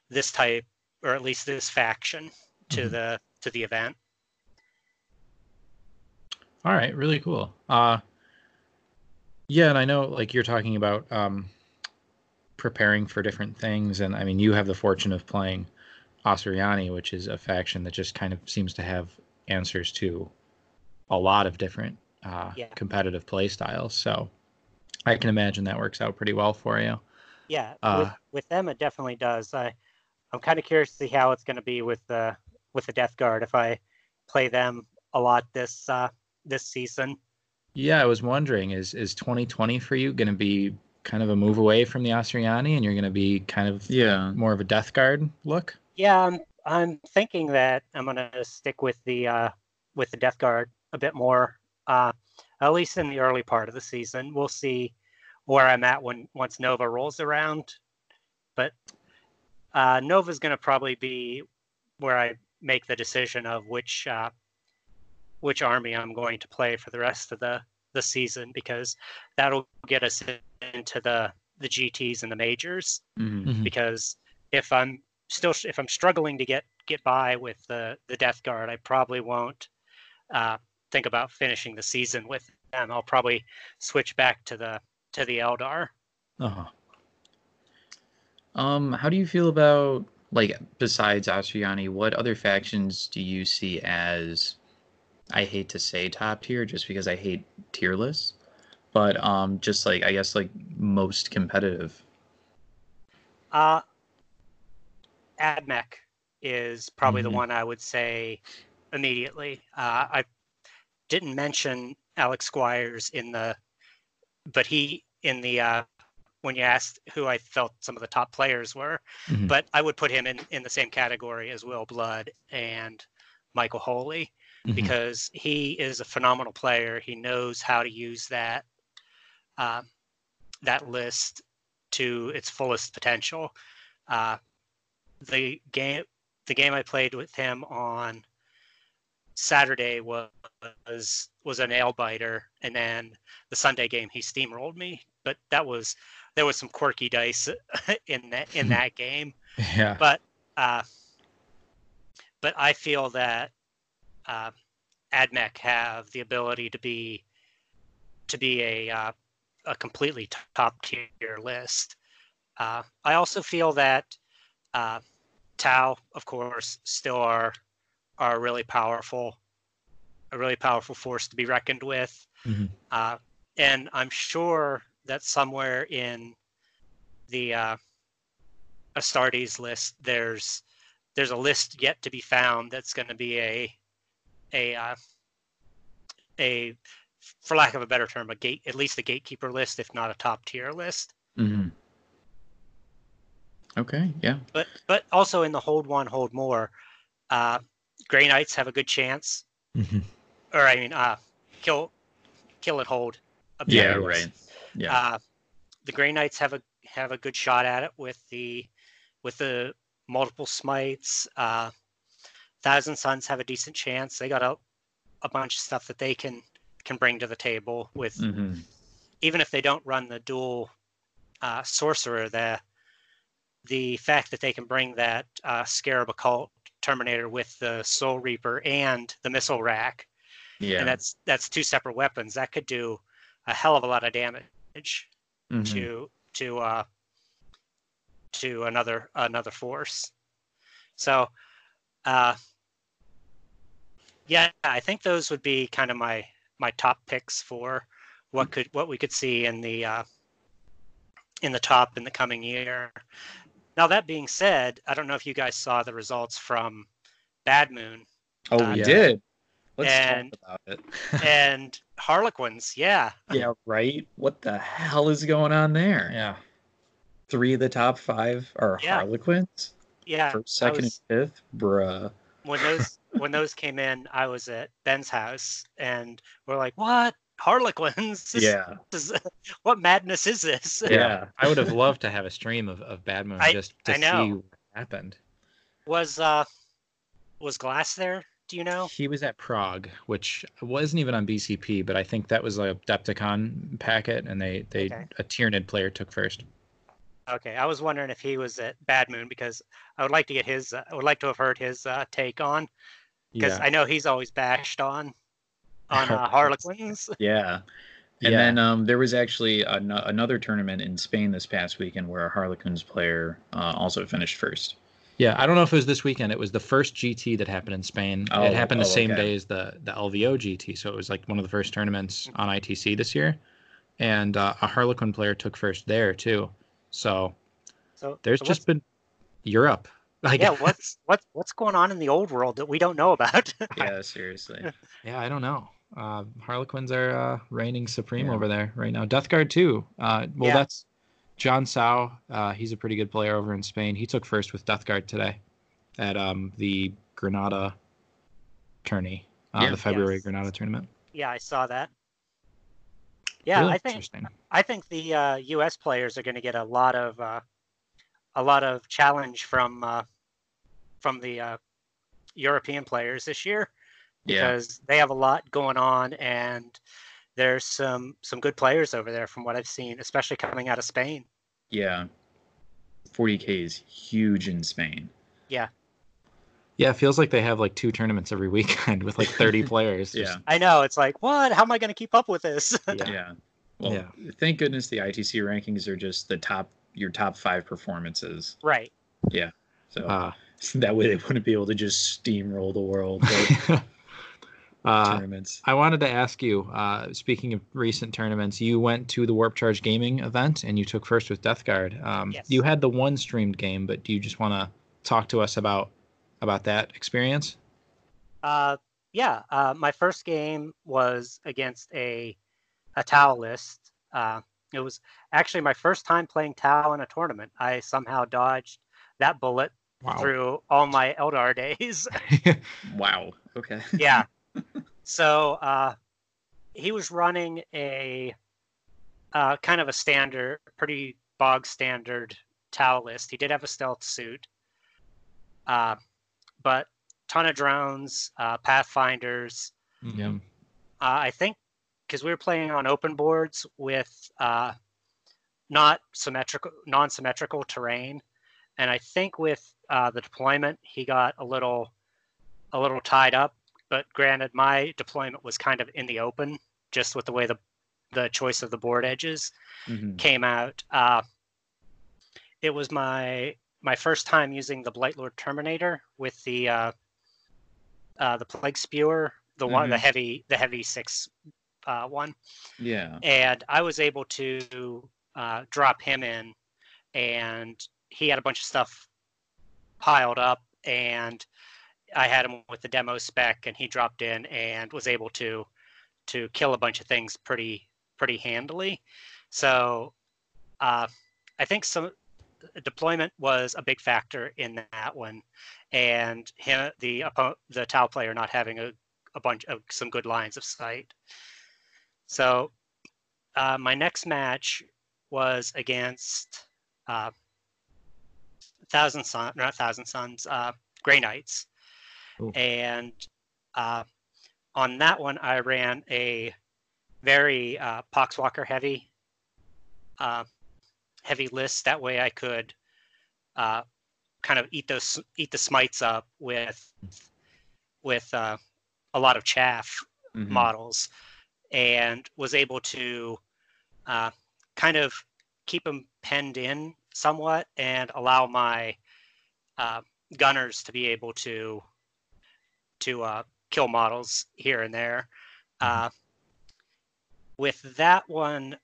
this type or at least this faction to mm-hmm. the to the event. All right, really cool. Uh, yeah, and I know like you're talking about um, preparing for different things, and I mean you have the fortune of playing Asuryani, which is a faction that just kind of seems to have answers to a lot of different uh, yeah. competitive play styles. So I can imagine that works out pretty well for you. Yeah, uh, with, with them it definitely does. I I'm kind of curious to see how it's going to be with the with the Death Guard if I play them a lot this uh, this season. Yeah, I was wondering is is 2020 for you going to be kind of a move away from the Asuryani and you're going to be kind of yeah more of a Death Guard look? Yeah, I'm I'm thinking that I'm going to stick with the uh, with the Death Guard a bit more. Uh, at least in the early part of the season. We'll see where I'm at when once Nova rolls around. But uh, Nova's going to probably be where I make the decision of which uh, which army I'm going to play for the rest of the the season because that'll get us into the the GTS and the majors. Mm-hmm. mm-hmm. Because if I'm still if I'm struggling to get get by with the the Death Guard, I probably won't uh, think about finishing the season with them. I'll probably switch back to the to the Eldar. Uh-huh. Um, how do you feel about like besides Asuryani, what other factions do you see as I hate to say top tier just because I hate tier lists, but um just like I guess like most competitive. Uh AdMech is probably mm-hmm. the one I would say immediately. Uh, I didn't mention Alex Squires in the, but he in the uh, when you asked who I felt some of the top players were, mm-hmm. but I would put him in in the same category as Will Blood and Michael Holy mm-hmm. because he is a phenomenal player. He knows how to use that uh, that list to its fullest potential. Uh, the game the game I played with him on Saturday was was a nail biter, and then the Sunday game he steamrolled me. But that was there was some quirky dice in that in that game. Yeah. But uh, but I feel that uh, AdMech have the ability to be to be a uh, a completely top tier list. Uh, I also feel that uh, Tau, of course, still are are really powerful, a really powerful force to be reckoned with. Mm-hmm. Uh, and I'm sure that somewhere in the uh, Astartes list, there's there's a list yet to be found that's going to be a a uh, a for lack of a better term, a gate at least a gatekeeper list, if not a top tier list. Mm-hmm. Okay, yeah. But but also in the hold one, hold more, uh, Grey Knights have a good chance. Mm-hmm. Or I mean, uh, kill, kill and hold. Yeah, right. Yeah. Uh, the Grey Knights have a have a good shot at it with the with the multiple smites. Uh, Thousand Sons have a decent chance. They got a, a bunch of stuff that they can can bring to the table with Mm-hmm. even if they don't run the dual uh, sorcerer, the the fact that they can bring that uh, Scarab Occult Terminator with the Soul Reaper and the missile rack, Yeah. and that's that's two separate weapons that could do a hell of a lot of damage Mhm. to to uh, to another another force. So, uh, yeah, I think those would be kind of my my top picks for what could what we could see in the uh, in the top in the coming year. Now that being said, I don't know if you guys saw the results from Bad Moon Oh, uh, we yeah. did. Let's And- talk about it. and Harlequins. Yeah, yeah, right. What the hell is going on there? Yeah. Three of the top five are Yeah. Harlequins. yeah. First, second, was- and fifth. Bruh. when those when those came in, I was at Ben's house, and we're like, "What Harlequins? This Yeah. is, what madness is this?" Yeah. I would have loved to have a stream of, of Bad Moon I- just to I know. see what happened. Was uh, was Glass there? Do you know? He was at Prague, which wasn't even on BCP, but I think that was a Depticon packet, and they they Okay. a Tyranid player took first. Okay, I was wondering if he was at Bad Moon because I would like to get his. Uh, I would like to have heard his uh, take on because Yeah, I know he's always bashed on on uh, Harlequins. Yeah. And Yeah. then um, there was actually an- another tournament in Spain this past weekend where a Harlequins player uh, also finished first. yeah. I don't know if it was this weekend. It was the first GT that happened in Spain. Oh, it happened the oh, same okay. day as the the LVO GT, so it was like one of the first tournaments on ITC this year, and uh, a Harlequin player took first there too. So So there's so just been Europe. Like, what's, yeah. What's what's what's going on in the old world that we don't know about? Yeah, seriously. Yeah, I don't know. Uh, Harlequins are uh, reigning supreme Yeah. over there right now. Death Guard too. Uh, well, Yeah. that's John Sao. Uh, he's a pretty good player over in Spain. He took first with Death Guard today at um, the Granada tourney, uh, Yeah. the February Yes. Granada tournament. yeah, I saw that. Yeah, Really I think. I think the uh, U.S. players are going to get a lot of uh, a lot of challenge from uh, from the uh, European players this year Yeah. because they have a lot going on and there's some some good players over there from what I've seen, especially coming out of Spain. Yeah. 40K is huge in Spain. Yeah, Yeah, it feels like they have like two tournaments every weekend with like 30 players. Yeah. Just- I know it's like what? How am I going to keep up with this? yeah. Yeah. Well, Yeah. thank goodness the ITC rankings are just the top, your top five performances. right. Yeah. So Uh, that way they wouldn't be able to just steamroll the world with uh, tournaments. I wanted to ask you, uh, speaking of recent tournaments, you went to the Warp Charge Gaming event and you took first with Death Guard. Um, Yes. You had the one streamed game, but do you just want to talk to us about about that experience? Uh, yeah, uh, my first game was against a a Tau list. Uh, it was actually my first time playing Tau in a tournament. I somehow dodged that bullet Wow. through all my Eldar days. Wow. Okay. yeah. So uh, he was running a uh, kind of a standard, pretty bog standard Tau list. He did have a stealth suit, uh, but ton of drones, uh, pathfinders. yeah. Uh, I think because we were playing on open boards with uh, not symmetrical, non-symmetrical terrain, and I think with uh, the deployment he got a little, a little tied up. But granted, my deployment was kind of in the open, just with the way the the choice of the board edges Mhm. came out. Uh, it was my my first time using the Blight Lord Terminator with the uh, uh, the Plague Spewer, the one, the Mhm. heavy, the heavy six uh, one, Yeah. and I was able to uh, drop him in, and he had a bunch of stuff piled up, and I had him with the demo spec, and he dropped in and was able to to kill a bunch of things pretty pretty handily. So uh, I think some deployment was a big factor in that one, and him, the the Tau player not having a, a bunch of some good lines of sight. So uh, my next match was against uh, Thousand Sun, not Thousand Sons, uh, Grey Knights, Ooh. and uh, on that one I ran a very uh, Poxwalker heavy uh, heavy list. That way I could uh, kind of eat those eat the smites up with with uh, a lot of chaff mm-hmm. models, and was able to uh, kind of keep them penned in somewhat and allow my uh, gunners to be able to to uh, kill models here and there. Mm-hmm. Uh, with that one,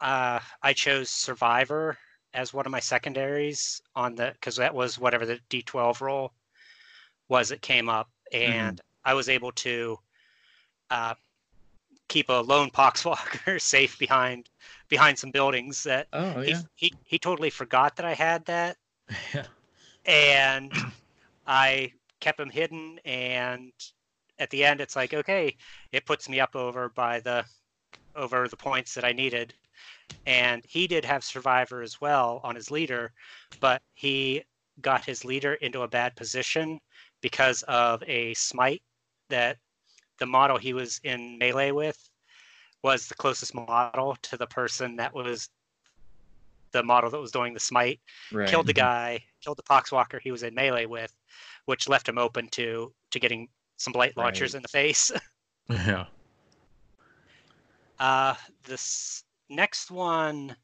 uh, I chose Survivor as one of my secondaries on the because that was whatever the D12 roll was that came up, mm-hmm. and mm-hmm. I was able to uh, keep a lone poxwalker safe behind behind some buildings that oh, yeah. he, he he totally forgot that I had that. Yeah. And I kept him hidden and at the end it's like okay, it puts me up over by the over the points that I needed. And he did have survivor as well on his leader, but he got his leader into a bad position because of a smite that the model he was in melee with was the closest model to the person that was the model that was doing the smite. Right. Killed the mm-hmm. guy, killed the poxwalker he was in melee with, which left him open to to getting some blight launchers right. in the face. yeah. Uh, this next one.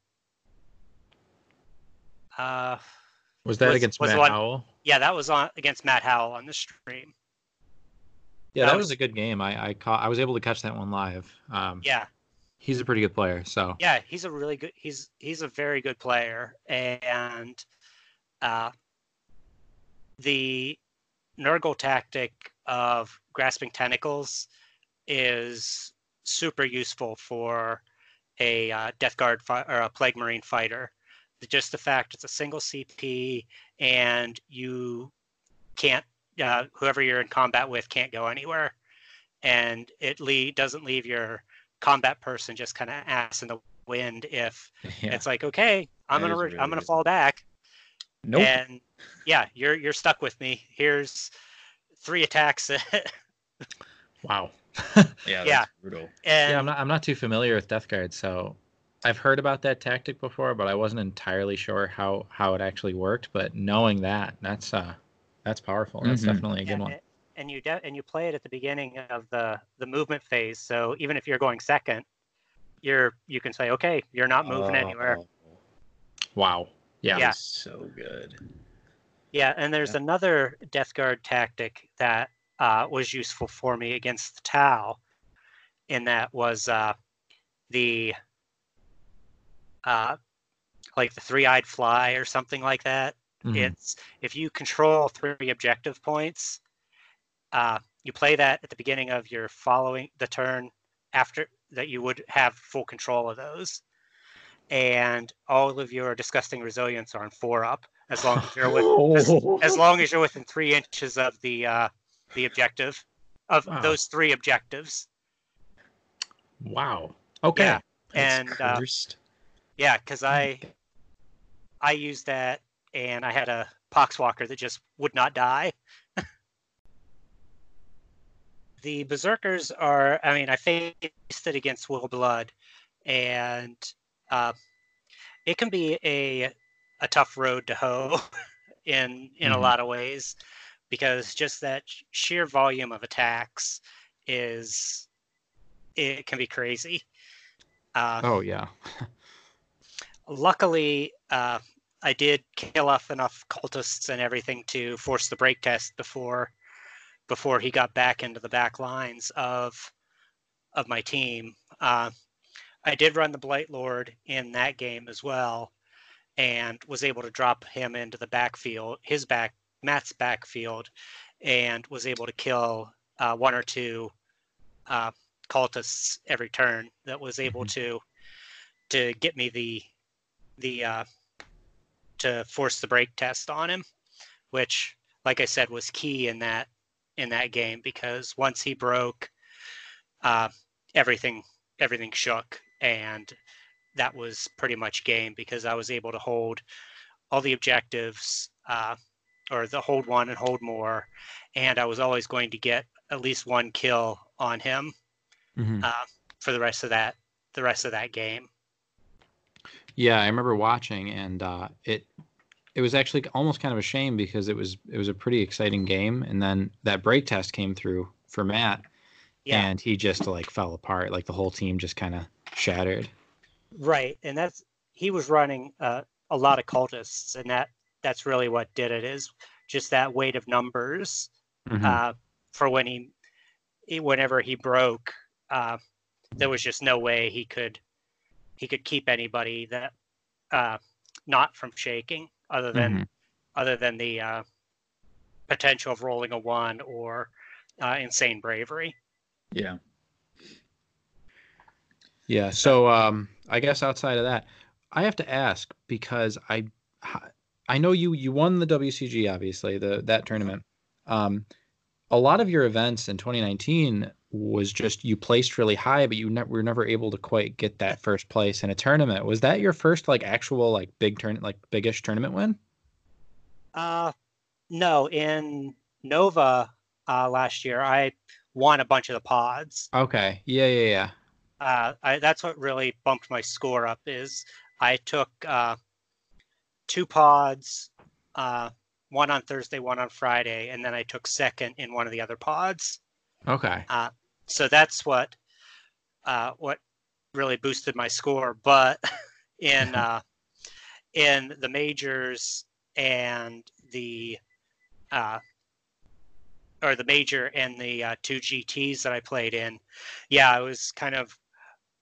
Uh, was that was, against was Matt one, Howell? Yeah, that was on against Matt Howell on the stream. Yeah, that, that was, was, a good game. I I caught. I was able to catch that one live. Um, yeah, he's a pretty good player. So yeah, he's a really good. He's he's a very good player, and uh, the Nurgle tactic of grasping tentacles is super useful for a uh, Death Guard fi- or a Plague Marine fighter. Just the fact it's a single CP and you can't uh, whoever you're in combat with can't go anywhere, and it le- doesn't leave your combat person just kind of ass in the wind if yeah. it's like okay I'm that gonna re- really I'm gonna fall back. Nope. And yeah, you're you're stuck with me. Here's three attacks. wow. yeah, yeah, brutal. And, yeah, I'm not I'm not too familiar with Death Guard, so I've heard about that tactic before, but I wasn't entirely sure how how it actually worked. But knowing that, that's uh that's powerful. That's mm-hmm. definitely a good yeah, one. And you de- and you play it at the beginning of the the movement phase. So even if you're going second, you're you can say, okay, you're not moving oh. anywhere. Wow. Yeah. yeah. So good. Yeah, and there's yeah. another Death Guard tactic that uh, was useful for me against the Tau, and that was uh, the uh, like the three-eyed fly or something like that. Mm-hmm. It's if you control three objective points, uh, you play that at the beginning of your following the turn after that you would have full control of those, and all of your disgusting resilience are on four up as long as you're with as, as long as you're within three inches of the uh, the objective of wow. those three objectives. Wow. Okay. Yeah. and uh, yeah, because I I used that and I had a poxwalker that just would not die. the berserkers are I mean I faced it against Will Blood, and uh, it can be a a tough road to hoe in in mm-hmm. a lot of ways because just that sheer volume of attacks is it can be crazy. Uh, oh yeah. luckily, uh, I did kill off enough cultists and everything to force the break test before before he got back into the back lines of of my team. Uh, I did run the Blight Lord in that game as well, and was able to drop him into the backfield, his back Matt's backfield and was able to kill uh, one or two uh, cultists every turn. That was able mm-hmm. to to get me the the uh, to force the break test on him, which, like I said, was key in that in that game because once he broke, uh, everything everything shook, and that was pretty much game because I was able to hold all the objectives uh, or the hold one and hold more, and I was always going to get at least one kill on him Mhm. uh, for the rest of that the rest of that game. Yeah, I remember watching, and uh, it it was actually almost kind of a shame because it was it was a pretty exciting game, and then that break test came through for Matt, Yeah, and he just like fell apart. Like the whole team just kind of shattered. right, and that's he was running uh, a lot of cultists, and that that's really what did it is just that weight of numbers Mhm. uh, for when he, he whenever he broke, uh, there was just no way he could he could keep anybody that uh, not from shaking other than other than the uh, potential of rolling a one or uh, insane bravery. Yeah. Yeah. So um, I guess outside of that, I have to ask because I I know you you won the WCG obviously the that tournament. Um, a lot of your events in 2019 was just you placed really high, but you ne- were never able to quite get that first place in a tournament. Was that your first like actual like big turn like biggish tournament win? Uh, no, in Nova uh, last year, I won a bunch of the pods. Okay. Yeah. Yeah. Yeah. Uh, I, that's what really bumped my score up is I took uh, two pods, uh, one on Thursday, one on Friday, and then I took second in one of the other pods. Okay. So that's what uh, what really boosted my score. But in uh, in the majors and the uh, or the major and the uh, two GTS that I played in, yeah, I was kind of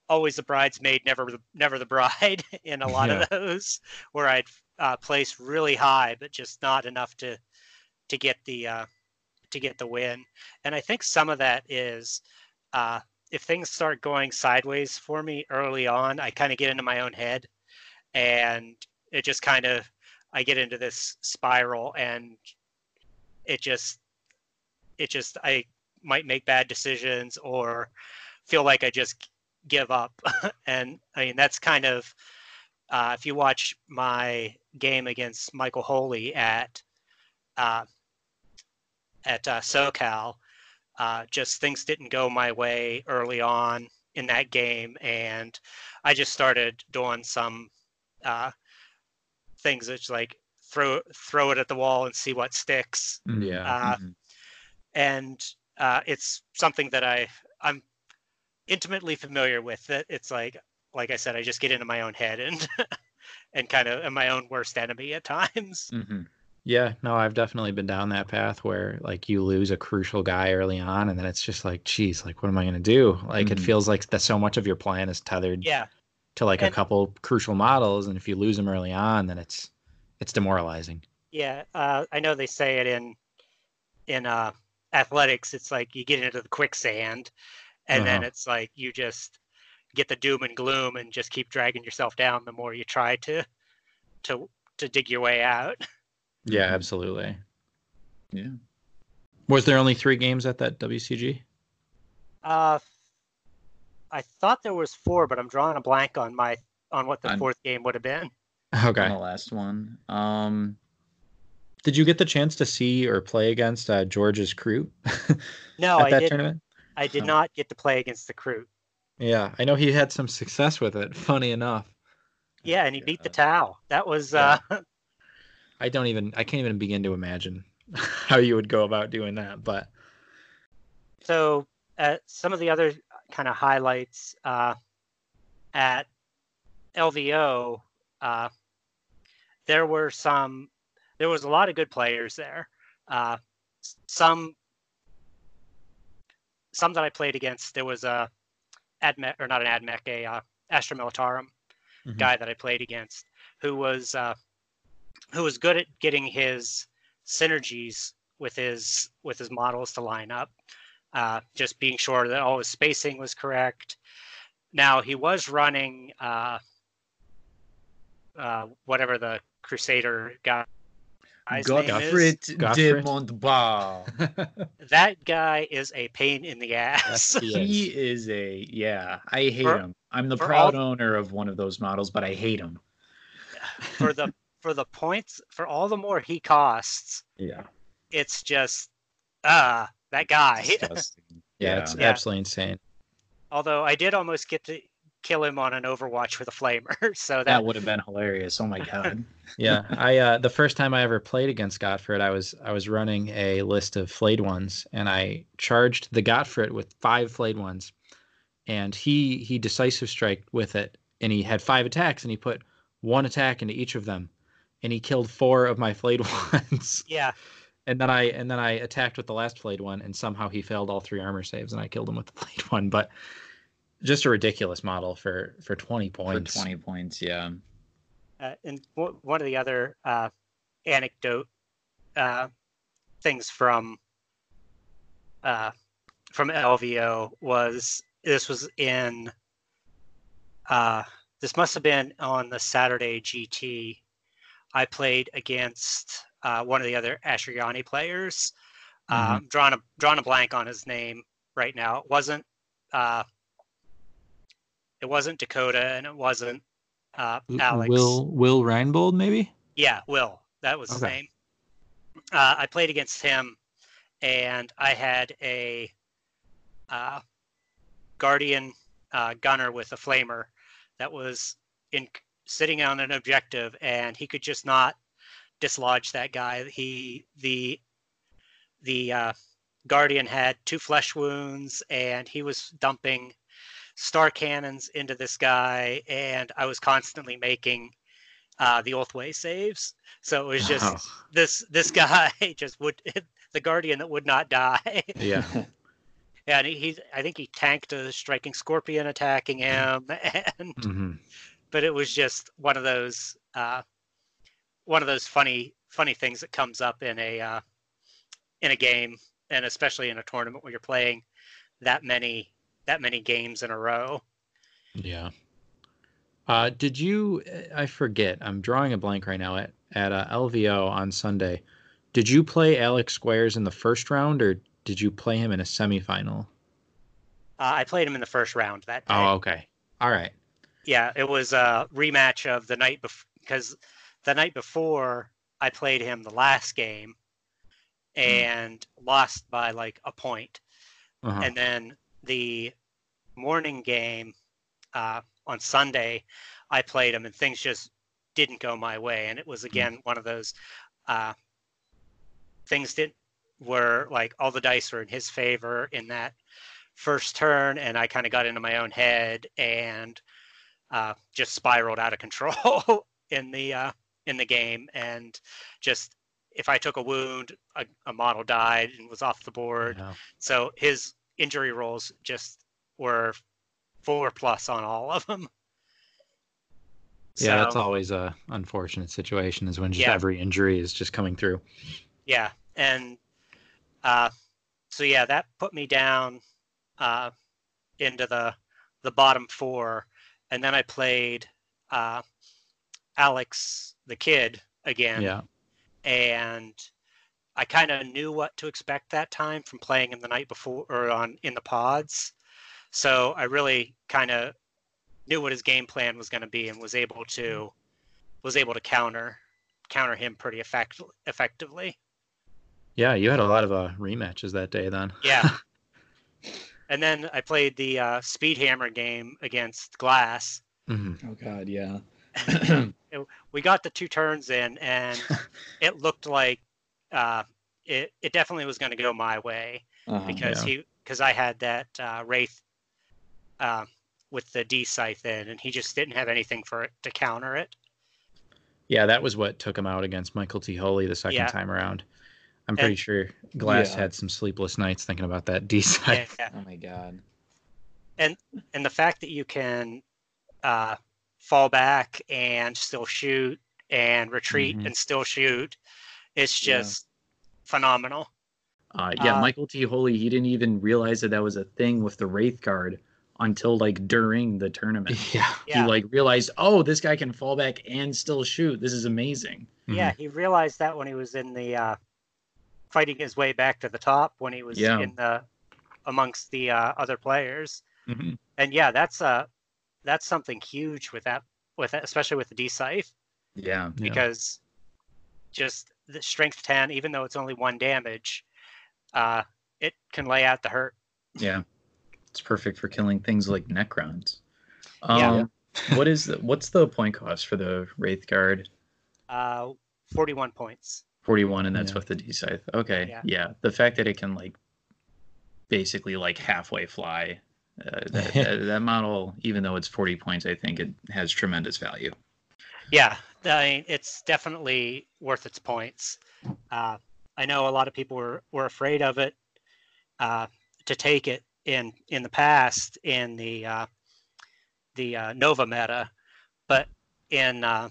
always the bridesmaid, never the never the bride in a lot Yeah. of those, where I'd uh, place really high, but just not enough to to get the uh, to get the win. And I think some of that is uh, if things start going sideways for me early on, I kind of get into my own head, and it just kind of I get into this spiral, and it just it just I might make bad decisions or feel like I just give up. and I mean that's kind of uh, if you watch my game against Michael Holy at uh, at uh, SoCal, uh, just things didn't go my way early on in that game, and I just started doing some uh, things that's like throw throw it at the wall and see what sticks Yeah. uh, Mhm. and uh, it's something that I I'm intimately familiar with. it. it's like like I said, I just get into my own head and and kind of am my own worst enemy at times. Mhm. Yeah, no, I've definitely been down that path where like you lose a crucial guy early on, and then it's just like, geez, like what am I gonna do? Like it Mhm. feels like that so much of your plan is tethered Yeah, to like a couple crucial models, and if you lose them early on, then it's it's demoralizing. yeah. Uh, I know they say it in in uh, athletics. It's like you get into the quicksand, and then Uh-huh. it's like you just get the doom and gloom and just keep dragging yourself down the more you try to to to dig your way out. Yeah, absolutely. Yeah. Was there only three games at that WCG? Uh, I thought there was four, but I'm drawing a blank on my on what the I'm- fourth game would have been. Okay. On the last one. Um, Did you get the chance to see or play against uh, George's crew No, at I that did. tournament? I did not get to play against the crew. Yeah, I know he had some success with it. Funny enough, Yeah, and he beat the. Tau. That was Yeah. uh, I don't even I can't even begin to imagine how you would go about doing that. But so. Uh, some of the other kind of highlights uh, at LVO, uh, there were some. There was a lot of good players there. Uh, some some that I played against. There was a admech or not an admech, a uh, Astra Militarum Mhm. guy that I played against, who was uh, who was good at getting his synergies with his with his models to line up. Uh, just being sure that all his spacing was correct. Now he was running uh, uh, whatever the Crusader guy. Guy's. Gotfret de Gotfret. Montbard. That guy is a pain in the ass. Yes, he he is a yeah. I hate For- him. I'm the proud all- owner of one of those models, but I hate him. for the for the points for all the more he costs, Yeah. it's just ah that guy. Disgusting. Yeah, it's Yeah. absolutely insane. Although I did almost get to kill him on an Overwatch with a flamer, so that, that would have been hilarious. Oh my god. Yeah, I uh, the first time I ever played against Gotfret, I was I was running a list of flayed ones, and I charged the Gotfret with five flayed ones, and he he decisive strike with it, and he had five attacks, and he put one attack into each of them, and he killed four of my flayed ones, yeah, and then I and then I attacked with the last flayed one, and somehow he failed all three armor saves, and I killed him with the flayed one, but just a ridiculous model for for twenty For points. 20 points, yeah. uh, and w- one of the other uh, anecdote uh, things from uh, from LVO was this was in uh, this must have been on the Saturday GT. I played against uh, one of the other Asuryani players. Mhm. Um, drawing a drawing a blank on his name right now. It wasn't uh, it wasn't Dakota and it wasn't uh, Alex. Will Will Reinbold maybe? Yeah, Will. That was his Okay. name. Uh, I played against him, and I had a uh, Guardian uh, gunner with a flamer that was in sitting on an objective, and he could just not dislodge that guy. He the the uh, Guardian had two flesh wounds, and he was dumping star cannons into this guy, and I was constantly making uh, the Oathway saves. So it was just this this guy just would the Guardian that would not die. yeah. and he, he I think he tanked a striking scorpion attacking him, and hmm but it was just one of those uh, one of those funny funny things that comes up in a uh, in a game, and especially in a tournament where you're playing that many that many games in a row. Yeah. Uh, did you? I forget. I'm drawing a blank right now. At at uh, LVO on Sunday, did you play Alex Squires in the first round, or did you play him in a semifinal? Uh, I played him in the first round that day. Oh, okay. All right. yeah, it was a rematch of the night before because the night before I played him the last game and lost by like a point. Uh-huh. and then the morning game uh, on Sunday, I played him and things just didn't go my way, and it was again one of those uh, things that were like all the dice were in his favor in that first turn, and I kind of got into my own head and uh, just spiraled out of control in the uh, in the game, and just if I took a wound, a, a model died and was off the board. Yeah. So his injury rolls just were four plus on all of them. Yeah, that's always a unfortunate situation. Is when just Yeah. every injury is just coming through. Yeah, and uh, so yeah, that put me down uh, into the the bottom four, and then I played uh, Alex the kid again. Yeah. and I kind of knew what to expect that time from playing him the night before or on in the pods. So I really kind of knew what his game plan was going to be and was able to was able to counter counter him pretty effect- effectively. Yeah. You had a lot of uh, rematches that day then. Yeah. and then I played the uh, Speed Hammer game against Glass. hmm Oh god, yeah. we got the two turns in and it looked like uh, it, it definitely was going to go my way Uh-huh. because Yeah. he because I had that uh, wraith uh, with the D scythe in, and he just didn't have anything for it to counter it. Yeah, that was what took him out against Michael T. Holy the second Yeah. time around. I'm pretty And- sure Glass Yeah. had some sleepless nights thinking about that D scythe. Yeah. oh my god. and and the fact that you can uh, fall back and still shoot and retreat Mhm. and still shoot, it's Yeah. just phenomenal. Uh, yeah, Uh, Michael T. Holy, he didn't even realize that that was a thing with the Wraith Guard until like during the tournament. Yeah. Yeah, He like realized, oh, this guy can fall back and still shoot. This is amazing. yeah, he realized that when he was in the uh, fighting his way back to the top when he was Yeah. in the amongst the uh, other players. Mhm. and yeah, that's uh that's something huge with that with that, especially with the D scythe. Yeah. Yeah. because just the strength 10, even though it's only one damage, uh, it can lay out the hurt. Yeah. It's perfect for killing things like Necrons. Yeah. Um, what is the what's the point cost for the Wraith Guard? Uh, 41 points. 41 and that's Yeah. with the D scythe. Okay. Yeah. Yeah. The fact that it can like basically like halfway fly. Uh, that, that, that model, even though it's 40 points, I think it has tremendous value. Yeah, I mean, it's definitely worth its points. Uh, I know a lot of people were, were afraid of it uh, to take it in in the past in the uh, the uh, Nova meta, but in uh,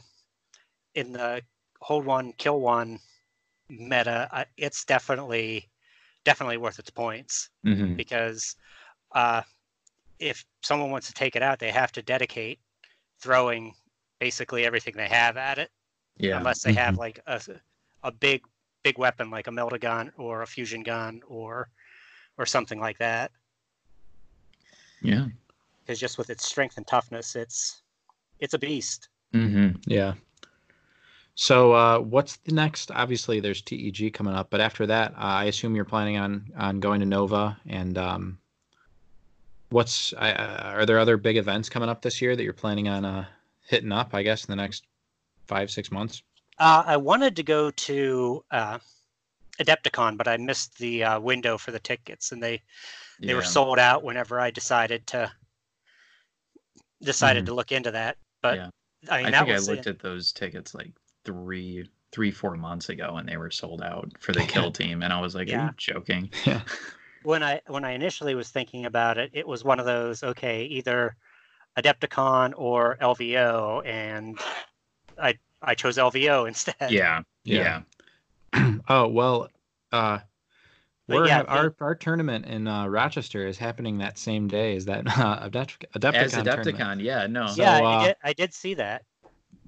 in the hold one kill one meta, uh, it's definitely definitely worth its points Mm-hmm. because uh, if someone wants to take it out, they have to dedicate throwing basically everything they have at it, Yeah. unless they have like a, a big big weapon like a melta gun or a fusion gun or or something like that. Yeah. Because just with its strength and toughness, it's it's a beast. Mm-hmm. Yeah. So uh, what's the next? Obviously, there's TEG coming up, but after that, uh, I assume you're planning on on going to Nova. And um, what's uh, are there other big events coming up this year that you're planning on uh, hitting up? I guess in the next five six months. Uh, I wanted to go to uh, Adepticon, but I missed the uh, window for the tickets, and they they were sold out whenever I decided to decided to look into that. But Yeah. I mean, I that think I was looked at those tickets like three, three, four months ago, and they were sold out for the kill team, and I was like, "Are Yeah. you joking?" Yeah. when I when I initially was thinking about it, it was one of those okay, either Adepticon or LVO, and I I chose LVO instead. Yeah, Yeah. yeah, oh well, uh, But we're yeah, ha- our our tournament in uh, Rochester is happening that same day as that uh, Adept- Adepticon. As tournament. Adepticon, yeah, no, So, yeah, uh, I, did, I did see that.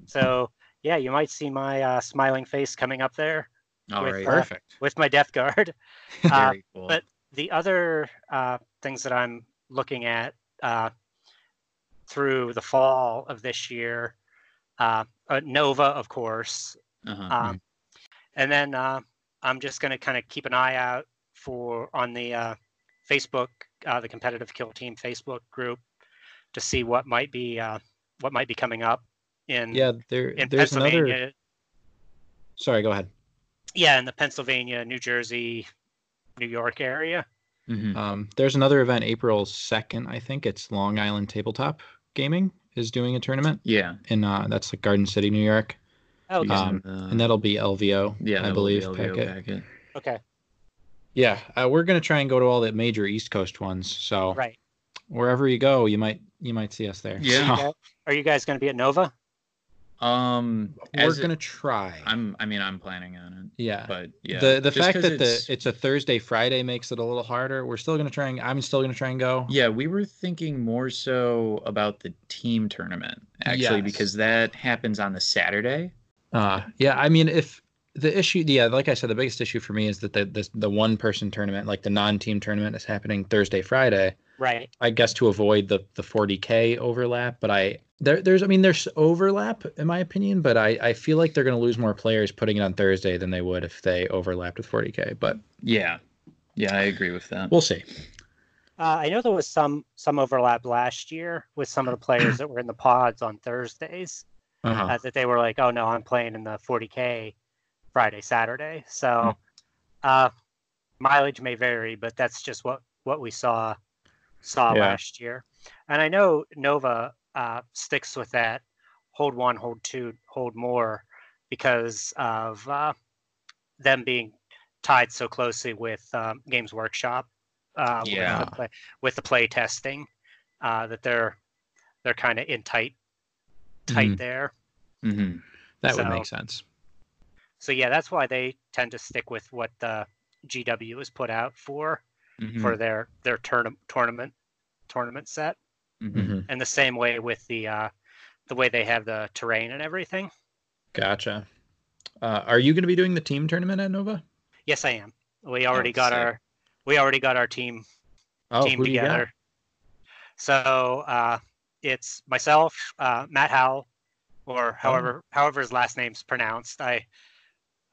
So yeah, you might see my uh, smiling face coming up there all with, right, uh, Perfect. with my Death Guard. uh, very cool. but the other uh, things that I'm looking at uh, through the fall of this year, uh, uh, Nova, of course, uh-huh. um, and then uh, I'm just going to kind of keep an eye out for on the uh, Facebook, uh, the competitive kill team Facebook group, to see what might be uh, what might be coming up in Yeah, there in there's Pennsylvania. another. Sorry, go ahead. Yeah, in the Pennsylvania, New Jersey, New York area. Mhm. Um, there's another event April second. I think it's Long Island Tabletop Gaming is doing a tournament yeah, in uh, that's like Garden City, New York, Oh, using Um, and that'll be LVO. yeah, I that will be believe LVO packet. packet. okay, Yeah, uh, we're gonna try and go to all the major East Coast ones. So right. wherever you go, you might you might see us there. Yeah. So, Are you guys going to be at Nova? Um, we're gonna try. I'm, I mean, I'm planning on it, yeah. but yeah, the the just fact 'cause that it's- the it's a Thursday Friday makes it a little harder. We're still gonna try and I'm still gonna try and go. Yeah, we were thinking more so about the team tournament actually Yes. because that happens on the Saturday. Uh, yeah, I mean, if the issue, yeah, like I said, the biggest issue for me is that the the, the one person tournament, like the non team tournament, is happening Thursday, Friday. Right. I guess to avoid the the 40k overlap, but I there there's I mean there's overlap in my opinion, but I I feel like they're going to lose more players putting it on Thursday than they would if they overlapped with 40k. But Yeah, yeah, I agree with that. we'll see. Uh, I know there was some some overlap last year with some of the players that were in the pods on Thursdays. Uh-huh. uh, that they were like, "Oh no, I'm playing in the 40k Friday, Saturday." So uh, mileage may vary, but that's just what what we saw saw Yeah. last year. And I know Nova uh, sticks with that hold one, hold two, hold more because of uh, them being tied so closely with um, Games Workshop. Uh, Yeah. with, the play, with the play testing, uh, that they're they're kind of in tight tight Mhm. there. hmm That would make sense. So yeah, that's why they tend to stick with what the GW has put out for hmm for their their tourna- tournament tournament set. hmm Mhm. And the same way with the uh, the way they have the terrain and everything. Gotcha. Uh, are you going to be doing the team tournament at Nova? Yes, I am. We already got sick. our we already got our team Oh, team who do you got? together. So uh, it's myself, uh, Matt Howell, or however however his last name's pronounced. I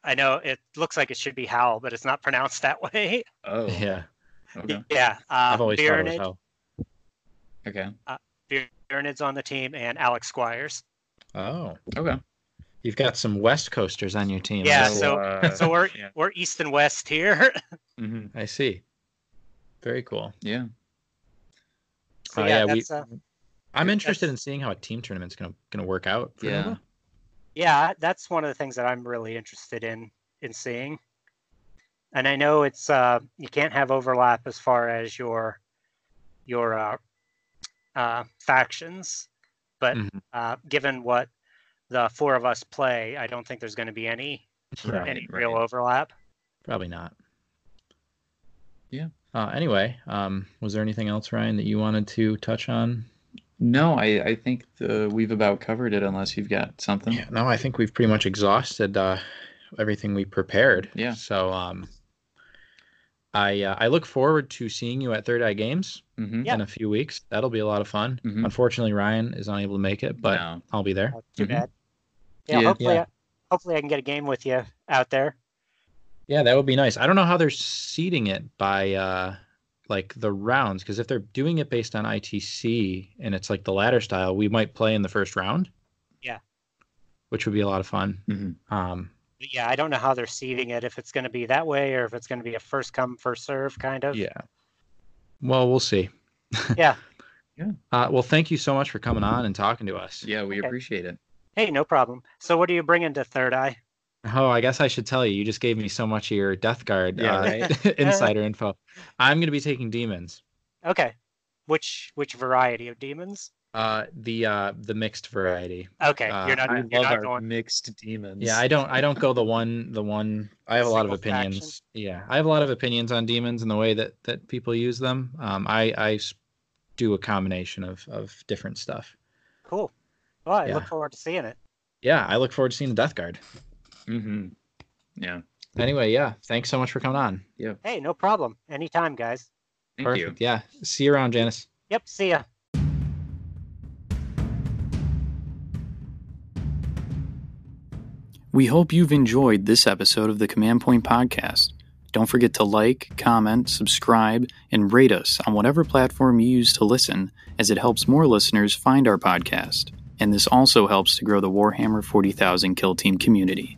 I know it looks like it should be Howell, but it's not pronounced that way. Oh, Yeah, okay. yeah, uh, I've always thought it was Bjornid- how. Okay. Bjornid's on the team and Alex Squires. Oh, Okay. you've got some West Coasters on your team. Yeah, I so- uh, So we're yeah. we're east and west here. mhm. I see. Very cool. Yeah. so Oh, yeah, yeah, we- uh, I'm interested in seeing how a team tournament's gonna gonna work out. For Yeah. Nova. Yeah, that's one of the things that I'm really interested in in seeing. And I know it's uh, you can't have overlap as far as your your uh, uh, factions, but Mhm. uh, given what the four of us play, I don't think there's going to be any Right, any right. real overlap. Probably not. Yeah. Uh, anyway, um, was there anything else, Ryan, that you wanted to touch on? No, I, I think the, we've about covered it unless you've got something. Yeah, no, I think we've pretty much exhausted uh, everything we prepared. Yeah. So, um, I uh, I look forward to seeing you at Third Eye Games Mm-hmm. Yeah. in a few weeks. That'll be a lot of fun. Mhm. Unfortunately, Ryan is unable to make it, but No. I'll be there. Uh, Too Mhm. bad. Yeah, Yeah. hopefully, Yeah. I, hopefully I can get a game with you out there. Yeah, that would be nice. I don't know how they're seeding it by uh like the rounds because if they're doing it based on ITC and it's like the ladder style, we might play in the first round. Yeah. Which would be a lot of fun. Mhm. Um yeah, I don't know how they're seeding it. If it's going to be that way, or if it's going to be a first come first serve kind of. yeah. Well, we'll see. Yeah. Uh, well, thank you so much for coming on and talking to us. Yeah, we Okay. appreciate it. Hey, no problem. So, what are you bringing to Third Eye? Oh, I guess I should tell you. You just gave me so much of your Death Guard Yeah, uh, right? insider info. I'm going to be taking demons. Okay. Which which variety of demons? Uh, the uh, the mixed variety. Okay, Uh, you're not. I you're love not our going. mixed demons. Yeah, I don't I don't go the one the one I have a lot of Single faction? opinions. Yeah, I have a lot of opinions on demons and the way that that people use them. Um, I I s- do a combination of of different stuff. Cool. Well, I Yeah. look forward to seeing it. Yeah, I look forward to seeing the Death Guard. Mm-hmm. Yeah. Anyway, yeah, thanks so much for coming on. Yeah. Hey, no problem. Anytime, guys. Thank Perfect. you. Yeah, see you around, Janice. Yep. See ya. We hope you've enjoyed this episode of the Command Point Podcast. Don't forget to like, comment, subscribe, and rate us on whatever platform you use to listen, as it helps more listeners find our podcast. And this also helps to grow the Warhammer 40,000 Kill Team community.